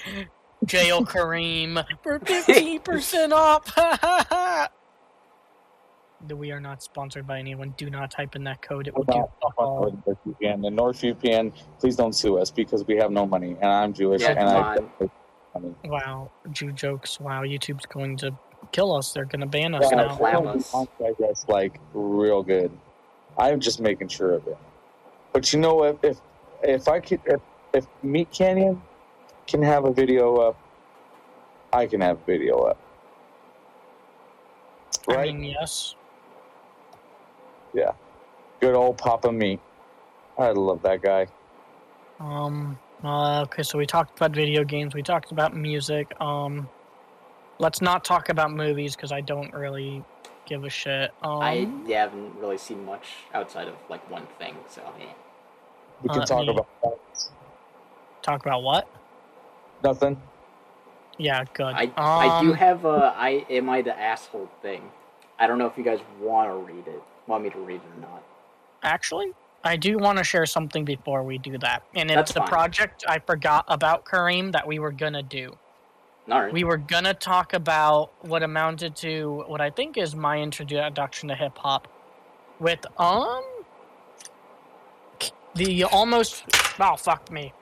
jail Kareem for 50% off. We are not sponsored by anyone. Do not type in that code. It will do fuck all. NordVPN. The NordVPN, please don't sue us because we have no money, and I'm Jewish, Yeah, and come I. Money. Wow, Jew jokes. Wow, YouTube's going to kill us. They're going to ban us gonna now. clown us. That's like real good. I'm just making sure of it. But you know what? If if I could, if, if Meat Canyon can have a video up, I can have a video up. I Right? mean, yes. Good old Papa Meat. I love that guy. Um. Uh, okay, so we talked about video games. We talked about music. Um, let's not talk about movies because I don't really give a shit. Um, I yeah, haven't really seen much outside of like one thing. So yeah. We can Uh, talk me. about talk about what? nothing. Yeah, good. I I do Um, have a I am I the asshole thing. I don't know if you guys want to read it. Want me to read it or not? Actually, I do want to share something before we do that. And That's it's a project I forgot about Kareem that we were gonna do. All right. We were gonna talk about what amounted to what I think is my introduction to hip hop with um the almost oh fuck me.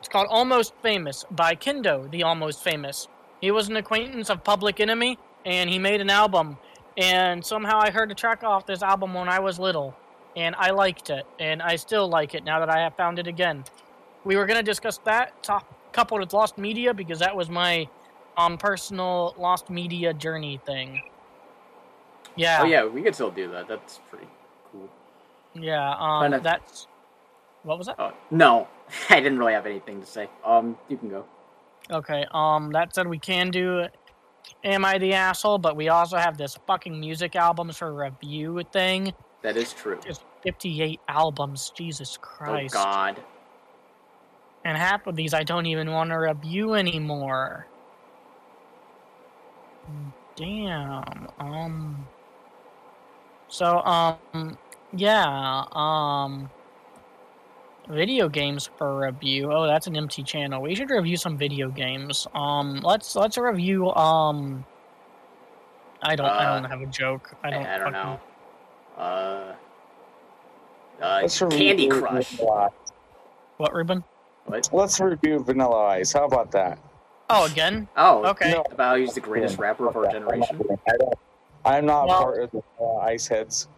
It's called Almost Famous by Kendo, the Almost Famous. He was an acquaintance of Public Enemy and he made an album and somehow I heard a track off this album when I was little and I liked it and I still like it now that I have found it again. We were gonna discuss that top coupled with Lost Media because that was my um personal Lost Media journey thing. Yeah, oh yeah, we could still do that. That's pretty cool. yeah. Um, of- that's what was that? Oh no, <laughs> I didn't really have anything to say. Um, you can go. Okay. Um, that said, we can do. Am I the asshole? But we also have this fucking music albums for review thing. That is true. Just fifty-eight albums. Jesus Christ! Oh God. And half of these I don't even want to review anymore. Damn. Um. So um. Yeah. Um. Video games for review. Oh, that's an empty channel. We should review some video games. Um. Let's let's review. Um. I don't. I Uh, don't have a joke. I I don't. I, don't know. Uh. Uh, Let's Candy Crush. What, Ruben? What? Let's review Vanilla Ice. How about that? Oh, again? Oh, Okay. No. About he's the greatest rapper of our generation. I don't, I'm not Well- part of the uh, Ice Heads.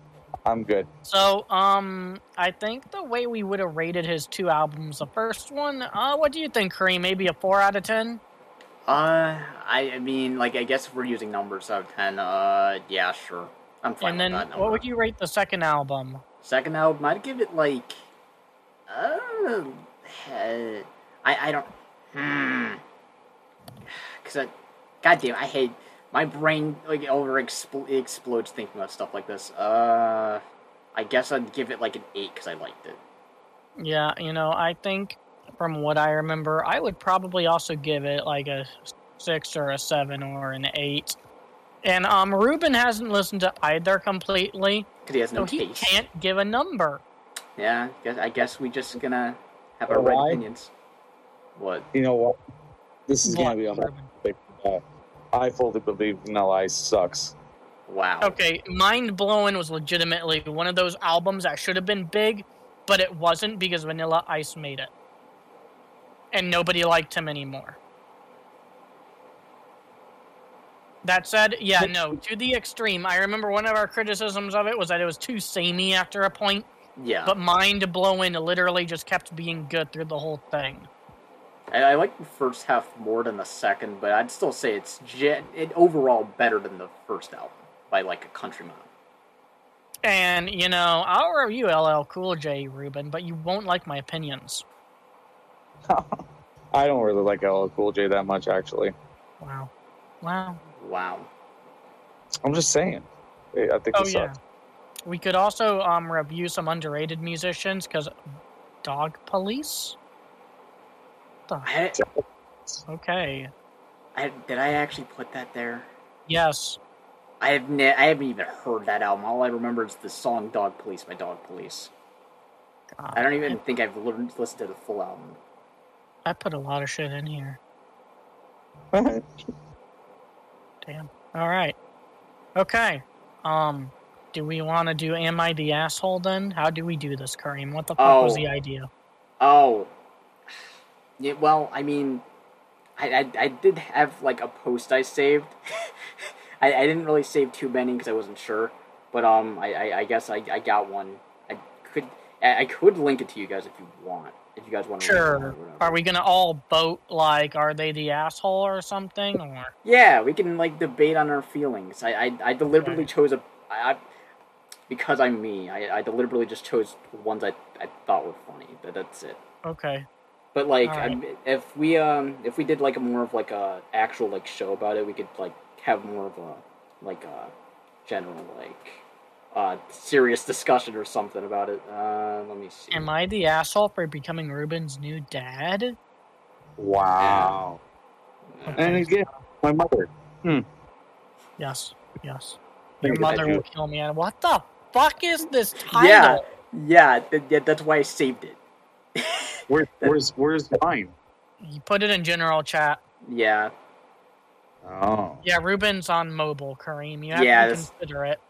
I'm good. So, um, I think the way we would have rated his two albums, the first one, uh, what do you think, Kareem? Maybe a four out of ten? Uh, I, I mean, like, I guess if we're using numbers out of 10, uh, yeah, sure. I'm fine And then, that number. what would you rate the second album? Second album, I'd give it, like, uh, I, I don't, hmm. <sighs> Because, I, goddamn, I hate, my brain, like, over explodes thinking about stuff like this. Uh, I guess I'd give it, like, an 8 because I liked it. Yeah, you know, I think from what I remember, I would probably also give it like a six or a seven or an eight. And um, Ruben hasn't listened to either completely, Because he has no so he taste. can't give a number. Yeah, guess, I guess we just gonna have You our know right opinions. What? You know what? This is What, going to be a hard Ruben? topic. Uh, I fully believe Vanilla Ice sucks. Wow. Okay, Mind Blowing was legitimately one of those albums that should have been big, but it wasn't because Vanilla Ice made it. And nobody liked him anymore. That said, yeah, no, to the extreme. I remember one of our criticisms of it was that it was too samey after a point, Yeah. but Mind Blowing literally just kept being good through the whole thing. I, I like the first half more than the second, but I'd still say it's gen- it overall better than the first album by like a country mile. And, you know, I'll review LL Cool J, Ruben, but you won't like my opinions. <laughs> I don't really like LL Cool J that much, actually. Wow. Wow. Wow. I'm just saying. I think Oh it yeah. sucks. We could also um review some underrated musicians because Dog Police. The I, okay. I did I actually put that there? Yes. I have ne- I haven't even heard that album. All I remember is the song "Dog Police" by Dog Police. God, I don't even think I've li- listened to the full album. I put a lot of shit in here. <laughs> Damn. All right. Okay. Um. Do we want to do "Am I the Asshole"? Then how do we do this, Kareem? What the fuck was Oh. the idea? Oh, yeah, well, I mean, I, I, I did have like a post I saved. <laughs> I, I didn't really save too many because I wasn't sure, but um, I, I, I guess I, I got one. I could I, I could link it to you guys if you want. If you guys want to. Sure. Are we gonna all vote like, are they the asshole or something? Or Yeah, we can like debate on our feelings. I I, I deliberately Okay. chose a I, I because I'm me. I, I deliberately just chose ones I, I thought were funny. But that's it. okay. But like, Alright. um, if we um, if we did like a more of like a actual like show about it, we could like have more of a like a general like uh serious discussion or something about it. Uh, let me see. Am I the asshole for becoming Ruben's new dad? wow. Uh, And again, my mother. Hmm. Yes. Yes. Your about mother will kill me. And what the fuck is this title? Yeah. yeah, th- yeah, that's why I saved it. <laughs> Where, where's where's mine? You put it in general chat. Yeah, Oh. Yeah, Ruben's on mobile, Kareem. You have Yeah, to that's- consider it.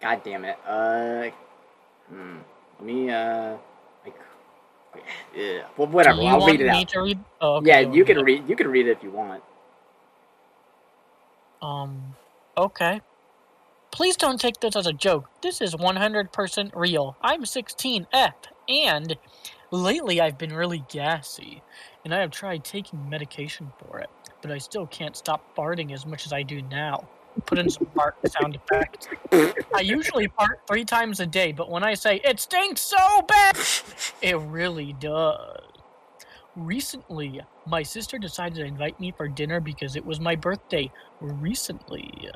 god damn it. Uh, hmm. Let me uh, like, yeah. Well, whatever. You I'll read it me out. to read? Oh, okay, yeah, you can read. You can read it if you want. Um, okay. Please don't take this as a joke. This is 100% real. I'm 16F, and lately I've been really gassy, and I have tried taking medication for it, but I still can't stop farting as much as I do now. Put in some fart sound effects. I usually fart three times a day, but when I say it stinks so bad, it really does. Recently, my sister decided to invite me for dinner because it was my birthday recently.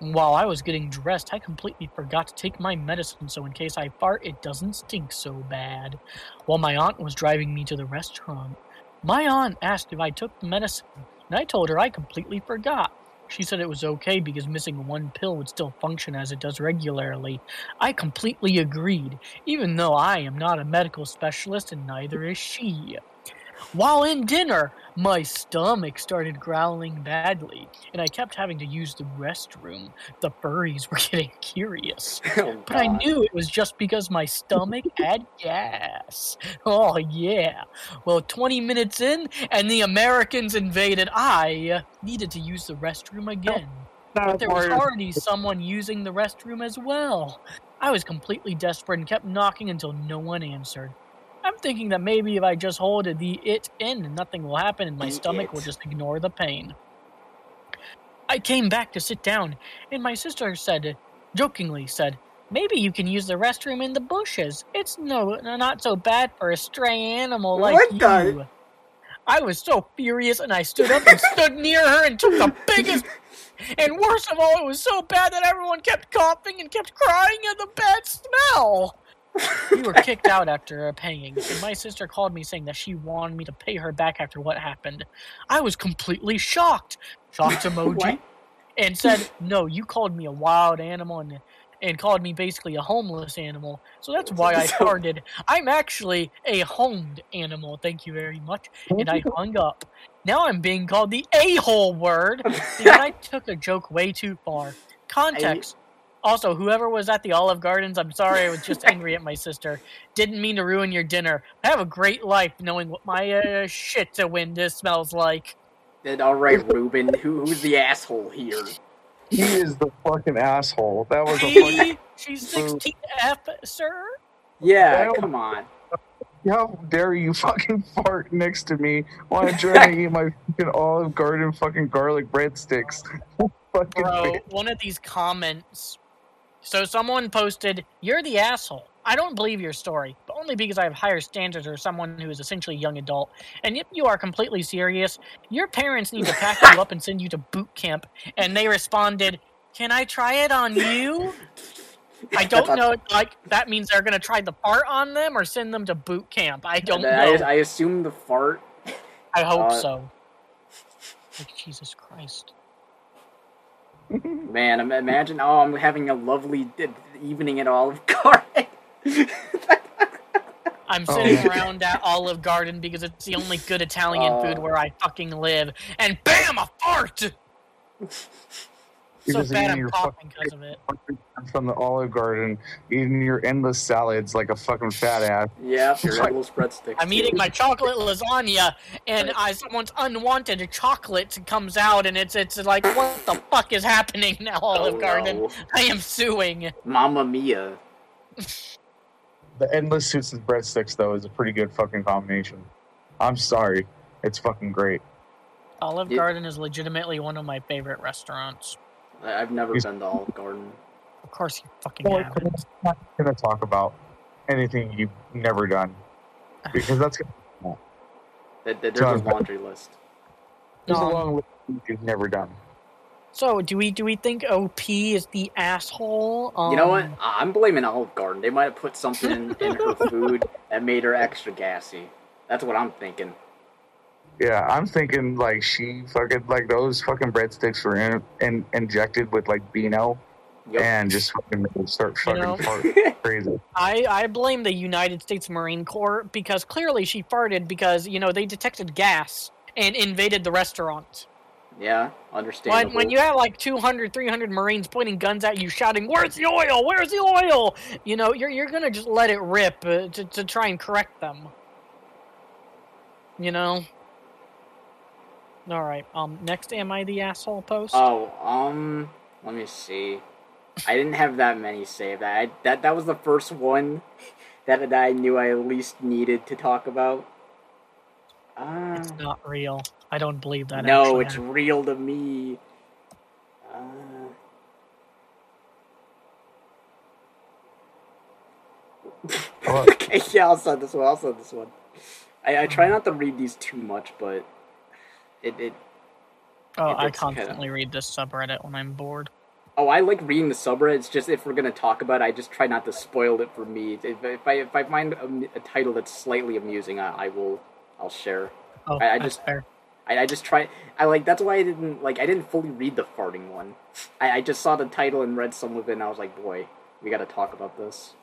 While I was getting dressed, I completely forgot to take my medicine, so in case I fart, it doesn't stink so bad. While my aunt was driving me to the restaurant, my aunt asked if I took the medicine, and I told her I completely forgot. She said it was okay because missing one pill would still function as it does regularly. I completely agreed, even though I am not a medical specialist and neither is she. While in dinner, my stomach started growling badly, and I kept having to use the restroom. The furries were <laughs> getting curious. <laughs> Oh, But I knew it was just because my stomach had gas. Oh, yeah. Well, 20 minutes in, and the Americans invaded. I needed to use the restroom again. But there was already someone using the restroom as well. I was completely desperate and kept knocking until no one answered. I'm thinking that maybe if I just hold the it in, nothing will happen and my The stomach will just ignore the pain. I came back to sit down, and my sister said, jokingly said, Maybe you can use the restroom in the bushes. It's no not so bad for a stray animal like What you. I was so furious and I stood up and <laughs> stood near her and took the biggest and worst of all, it was so bad that everyone kept coughing and kept crying at the bad smell. We were kicked out after a paying, and my sister called me saying that she wanted me to pay her back after what happened. I was completely shocked. Shocked <laughs> emoji and said, "No, you called me a wild animal and and called me basically a homeless animal. So that's why I <laughs> farted. I'm actually a homed animal. Thank you very much." And I hung up. Now I'm being called the a-hole word <laughs> because I took a joke way too far. Context. Also, whoever was at the Olive Gardens, I'm sorry, I was just <laughs> angry at my sister. Didn't mean to ruin your dinner. I have a great life knowing what my uh, shit to wind smells like. Then, all right, Ruben, who, who's the asshole here? He is the fucking asshole. That was a fucking. She's <laughs> 16F, sir? Yeah, Well- come on. How dare you fucking <laughs> fart next to me while I'm trying to eat my fucking Olive Garden fucking garlic breadsticks? fucking Bro, bitch. one of these comments. So someone posted, You're the asshole. I don't believe your story, but only because I have higher standards or someone who is essentially a young adult. And if you are completely serious, your parents need to pack you up and send you to boot camp. And they responded, Can I try it on you? I don't know. Like that means they're gonna try the fart on them or send them to boot camp. I don't I, know. I assume the fart. I hope uh, so. Like Jesus Christ. Man, imagine. Oh, I'm having a lovely d- evening at Olive <laughs> Garden. I'm Oh. sitting around at Olive Garden because it's the only good Italian Oh. food where I fucking live, and bam, a fart! <laughs> You're so just bad eating I'm your coughing because of it. from the Olive Garden, eating your endless salads like a fucking fat ass. yeah, <laughs> your Like- little spreadsticks. I'm eating my chocolate lasagna, and I, someone's unwanted chocolate comes out, and it's it's like, what the fuck is happening now, oh, Olive Oh, Garden? no. I am suing. Mamma mia. The endless suits and breadsticks though is a pretty good fucking combination. I'm sorry, it's fucking great. Olive Garden is legitimately one of my favorite restaurants. I- I've never He's- been to Olive Garden. Of course, you fucking Well, have. I'm not gonna talk about anything you've never done because that's That, that, there's Sounds a bad. laundry list. there's a Um, long list you've never done. So, do we do we think OP is the asshole? Um, You know what? I- I'm blaming Olive Garden. They might have put something in, in her <laughs> food that made her extra gassy. That's what I'm thinking. Yeah, I'm thinking like she fucking like those fucking breadsticks were in, in, injected with like Beano Yep. and just fucking made her start You fucking <laughs> know- fart crazy. I, I blame the United States Marine Corps because clearly she farted because, you know, they detected gas and invaded the restaurant. yeah, understandable. When, when you have like 200, 300 Marines pointing guns at you, shouting, Where's the oil? Where's the oil? You know, you're, you're going to just let it rip uh, to, to try and correct them. You know? Alright, um, next Am I the Asshole post? Oh, um, let me see. I didn't have that many saved. I that that was the first one <laughs> that, that I knew I at least needed to talk about. Uh, it's not real. I don't believe that. no, actually it's real to me. Uh, okay, <laughs> yeah, I'll send this one. I'll send this one. I, I try not to read these too much, but it, it Oh, I it's kinda- constantly read this subreddit when I'm bored. Oh, I like reading the subreddit. It's just if we're gonna talk about it, I just try not to spoil it for me. If, if I if I find a, a title that's slightly amusing, I, I will I'll share. Oh, I- I just- fair. I, I just try. I like that's why I didn't like I didn't fully read the farting one. I, I just saw the title and read some of it, and I was like, boy, we got to talk about this.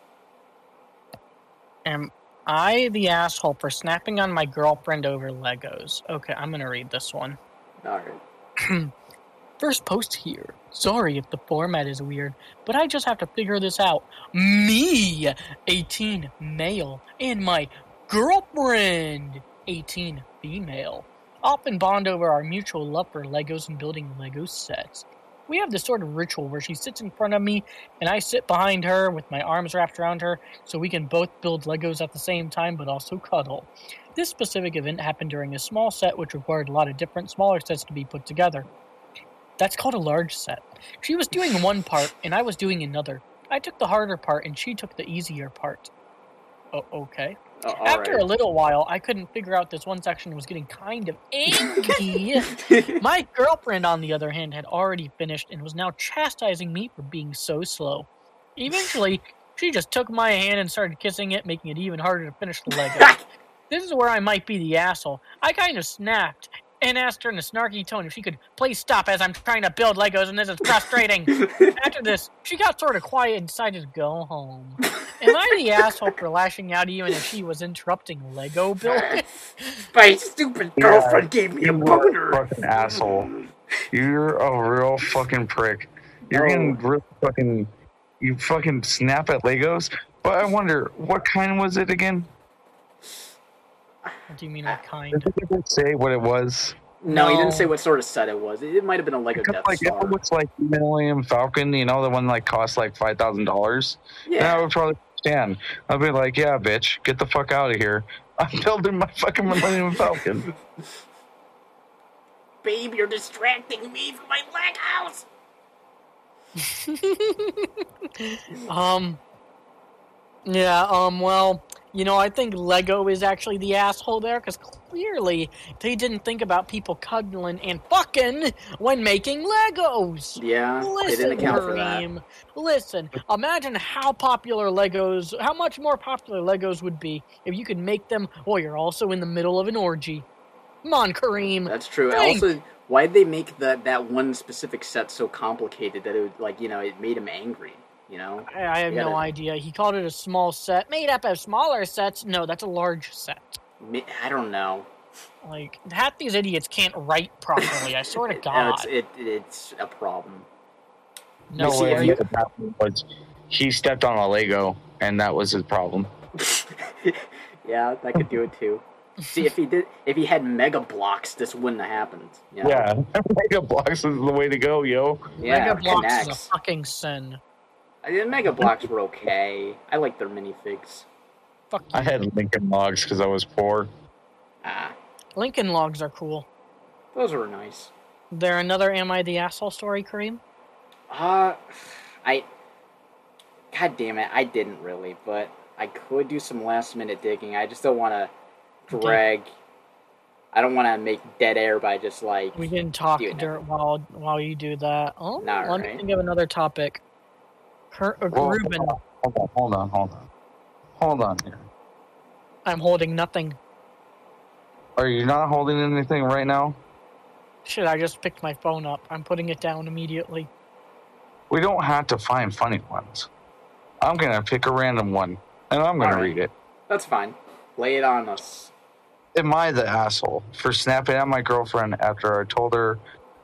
And I the asshole for snapping on my girlfriend over Legos. Okay, I'm gonna read this one. All right. <clears throat> First post here. Sorry if the format is weird, but I just have to figure this out. Me, 18 male, and my girlfriend, 18 female, often bond over our mutual love for Legos and building Lego sets. We have this sort of ritual where she sits in front of me and I sit behind her with my arms wrapped around her so we can both build Legos at the same time but also cuddle. This specific event happened during a small set which required a lot of different smaller sets to be put together. That's called a large set. She was doing one part and I was doing another. I took the harder part and she took the easier part. Oh, okay. Uh, all After right. a little while, I couldn't figure out this one section was getting kind of <laughs> angry. My girlfriend, on the other hand, had already finished and was now chastising me for being so slow. Eventually, she just took my hand and started kissing it, making it even harder to finish the Lego. <laughs> this is where I might be the asshole. I kind of snapped and asked her in a snarky tone if she could please stop as I'm trying to build Legos and this is frustrating. <laughs> After this, she got sort of quiet and decided to go home. Am I the asshole for lashing out even if she was interrupting Lego building? <laughs> My stupid Yeah, girlfriend gave me a You are boner. a fucking asshole. You're a real fucking prick. You're No. getting real fucking. You fucking snap at Legos. But I wonder, what kind was it again? What do you mean, what Did kind? they ever say what it was? No, he didn't say what sort of set it was. It, it might have been a Lego Because, Death like, if Star. it looks like Millennium Falcon, you know, the one like costs like five thousand dollars. Yeah, I yeah. would probably stand. I'd be like, yeah, bitch, get the fuck out of here. <laughs> I'm building my fucking Millennium Falcon. <laughs> Babe, you're distracting me from my Legos. <laughs> um. Yeah. Um. Well, you know, I think Lego is actually the asshole there because clearly they didn't think about people cuddling and fucking when making Legos. Yeah, they Listen, didn't account for that. Kareem. Listen. Imagine how popular Legos, how much more popular Legos would be if you could make them while you're also in the middle of an orgy. Come on, Kareem. That's true. Also, why did they make that that one specific set so complicated that it would, like you know it made him angry? You know. I, I have no gotta- idea. He called it a small set, made up of smaller sets. No, that's a large set. I don't know. Like half these idiots can't write properly. I swear to <laughs> No, God. it's it, it's a problem. no, see, way. if you- what was he stepped on a Lego, and that was his problem. <laughs> yeah, that could do it too. See, if he did, if he had mega blocks, this wouldn't have happened. You know? Yeah, <laughs> Mega Bloks is the way to go, yo. yeah. Mega or Blocks is a fucking sin. I mean, mega blocks were okay. I like their minifigs. Fuck you. I had Lincoln Logs because I was poor. Ah, Lincoln Logs are cool. those were nice. There another Am I the Asshole story, Kareem? Uh, I. God damn it, I didn't really, but I could do some last minute digging. I just don't want to drag. I don't want to make dead air by just like. We didn't talk Do it now. while while you do that. Oh, Not let me right. think of another topic. Her, uh, Well, Ruben, Hold on, hold on, hold on. Hold on here. I'm holding nothing. Are you not holding anything right now? Shit, I just picked my phone up. I'm putting it down immediately. We don't have to find funny ones. I'm gonna pick a random one, and I'm gonna Alright. read it. That's fine. Lay it on us. Am I the asshole for snapping at my girlfriend after I told her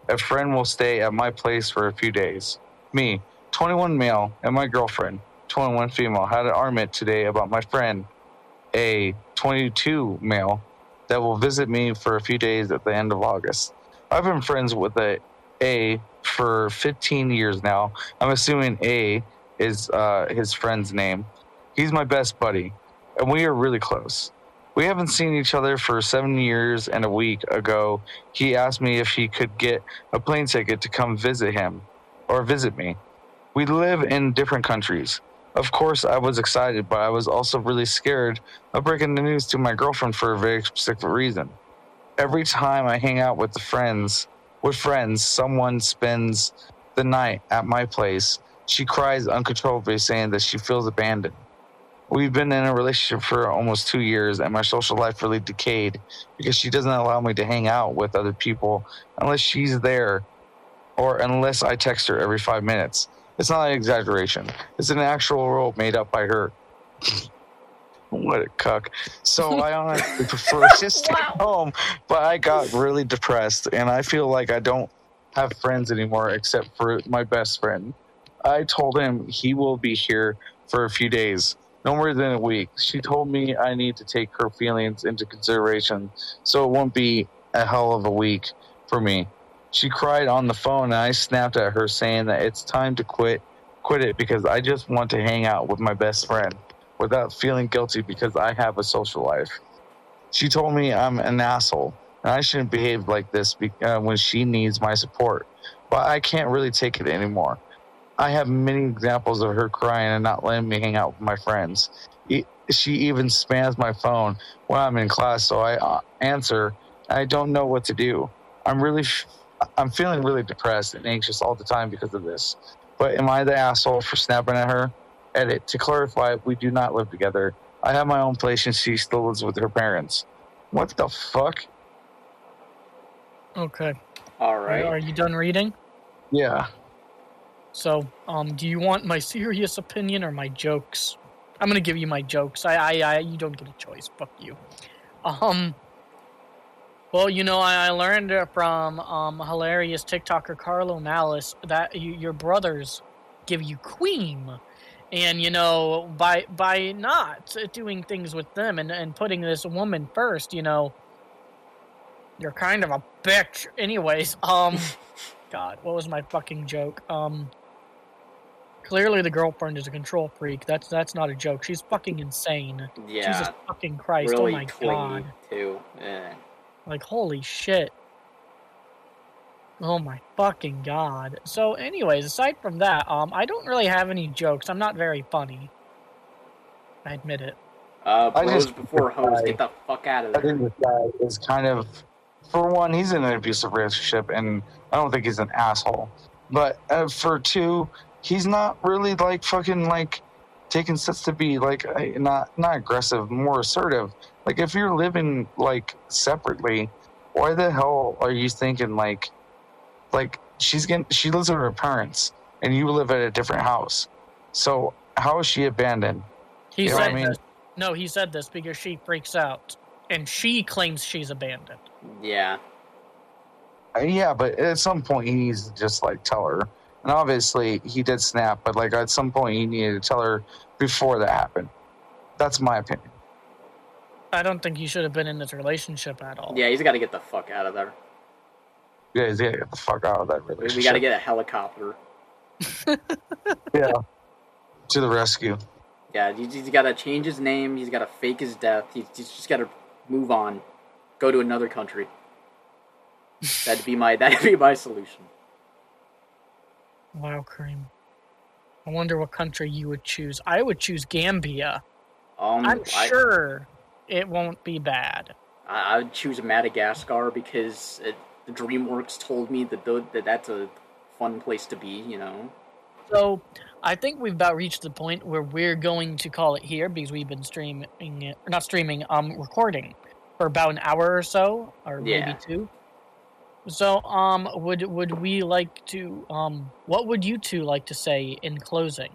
a friend will stay at my place for a few days? Me, 21 male, and my girlfriend, 21 female, had an argument today about my friend, a 22 male, that will visit me for a few days at the end of August. I've been friends with a A for 15 years now. I'm assuming A is uh, his friend's name. He's my best buddy, and we are really close. We haven't seen each other for seven years and a week ago. He asked me if he could get a plane ticket to come visit him or visit me. We live in different countries. Of course, I was excited, but I was also really scared of breaking the news to my girlfriend for a very specific reason. Every time I hang out with the friends, with friends, someone spends the night at my place. She cries uncontrollably, saying that she feels abandoned. We've been in a relationship for almost two years, and my social life really decayed because she doesn't allow me to hang out with other people unless she's there or unless I text her every five minutes. It's not an exaggeration, it's an actual rule made up by her. <laughs> What a cuck. So I <laughs> honestly prefer to stay home, but I got really depressed and I feel like I don't have friends anymore except for my best friend. I told him he will be here for a few days, no more than a week. She told me I need to take her feelings into consideration so it won't be a hell of a week for me. She cried on the phone and I snapped at her saying that it's time to quit quit it because I just want to hang out with my best friend without feeling guilty because I have a social life. She told me I'm an asshole and I shouldn't behave like this be- uh, when she needs my support, but I can't really take it anymore. I have many examples of her crying and not letting me hang out with my friends. E- she even spams my phone when I'm in class, so I uh, answer. I don't know what to do. I'm really, I'm feeling really depressed and anxious all the time because of this. But am I the asshole for snapping at her? Edit. To clarify, we do not live together. I have my own place and she still lives with her parents. What the fuck? Okay. All right. Are- Are you done reading? Yeah. So, um, do you want my serious opinion or my jokes? I'm gonna give you my jokes. I, I, I you don't get a choice. Fuck you. Um. Well, you know, I, I learned from um hilarious TikToker Carlo Malice that you, your brothers give you cream, and you know by by not doing things with them and and putting this woman first, you know, you're kind of a bitch. Anyways, um. <laughs> God, what was my fucking joke? Um, clearly the girlfriend is a control freak. That's that's not a joke. She's fucking insane. yeah. Jesus fucking Christ! really oh my god! too. Eh. Like holy shit! Oh my fucking god! So, anyways, aside from that, um, I don't really have any jokes. I'm not very funny. I admit it. Uh, I just- before hoes, get the fuck out of I there. think this guy is kind of, for one, he's in an abusive relationship, and I don't think he's an asshole. But uh, for two, he's not really like fucking like taking steps to be like uh, not not aggressive, more assertive. Like if you're living like separately, why the hell are you thinking like, like she's getting she lives with her parents, and you live at a different house. So how is she abandoned? He You said I mean? this. No, he said this because she freaks out, and she claims she's abandoned. Yeah. Uh, Yeah, but at some point he needs to just like tell her. And obviously he did snap, but like at some point he needed to tell her before that happened. That's my opinion. I don't think he should have been in this relationship at all. Yeah, he's got to get the fuck out of there. Yeah, he's gotta get the fuck out of that relationship. we got to get a helicopter. <laughs> <laughs> yeah. To the rescue. Yeah, he's, he's got to change his name. He's got to fake his death. He's, he's just got to move on, go to another country. That'd be my <laughs> that'd be my solution. Wow, Kareem. I wonder what country you would choose. I would choose Gambia. Um, I'm I, sure it won't be bad. I, I would choose Madagascar because it, the DreamWorks told me that tho- that that's a fun place to be. You know. So I think we've about reached the point where we're going to call it here because we've been streaming it, or not streaming, um, recording for about an hour or so, or Yeah. maybe two. So, um, would would we like to, um, what would you two like to say in closing?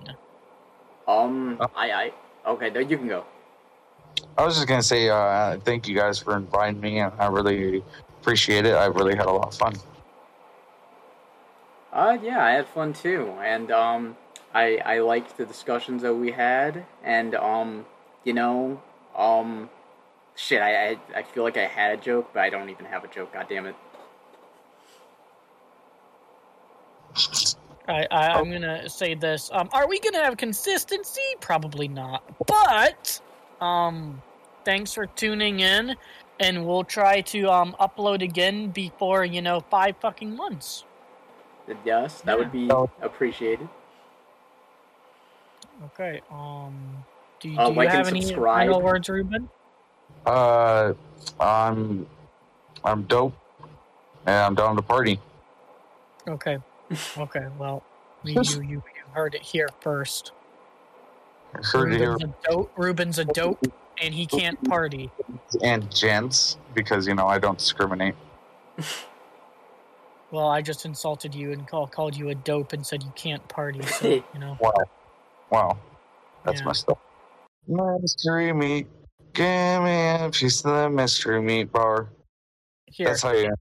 Um, Uh. I I okay, there you can go. I was just gonna say uh, thank you guys for inviting me and I really appreciate it. I really had a lot of fun. Uh, yeah, I had fun too, and um, I I liked the discussions that we had, and um, you know, um, shit, I I, I feel like I had a joke, but I don't even have a joke. God damn it. I, I I'm gonna say this. Um, are we gonna have consistency? Probably not. But um, thanks for tuning in, and we'll try to um upload again before you know five fucking months. Yes, that would be appreciated. Okay. Um, do you, Uh, do you like have any subscribe. final words, Ruben? Uh, I'm I'm dope and I'm down to party. Okay. <laughs> Okay. Well, you <laughs> you, you heard it here first. Heard it here Ruben's a dope. Ruben's a dope, and he can't party. and gents because you know I don't discriminate. <laughs> Well, I just insulted you and call, called you a dope and said you can't party. So <laughs> you know. Wow, wow, that's Yeah. messed up. Mystery meat. Give me a piece of the mystery meat bar. Here, That's how you.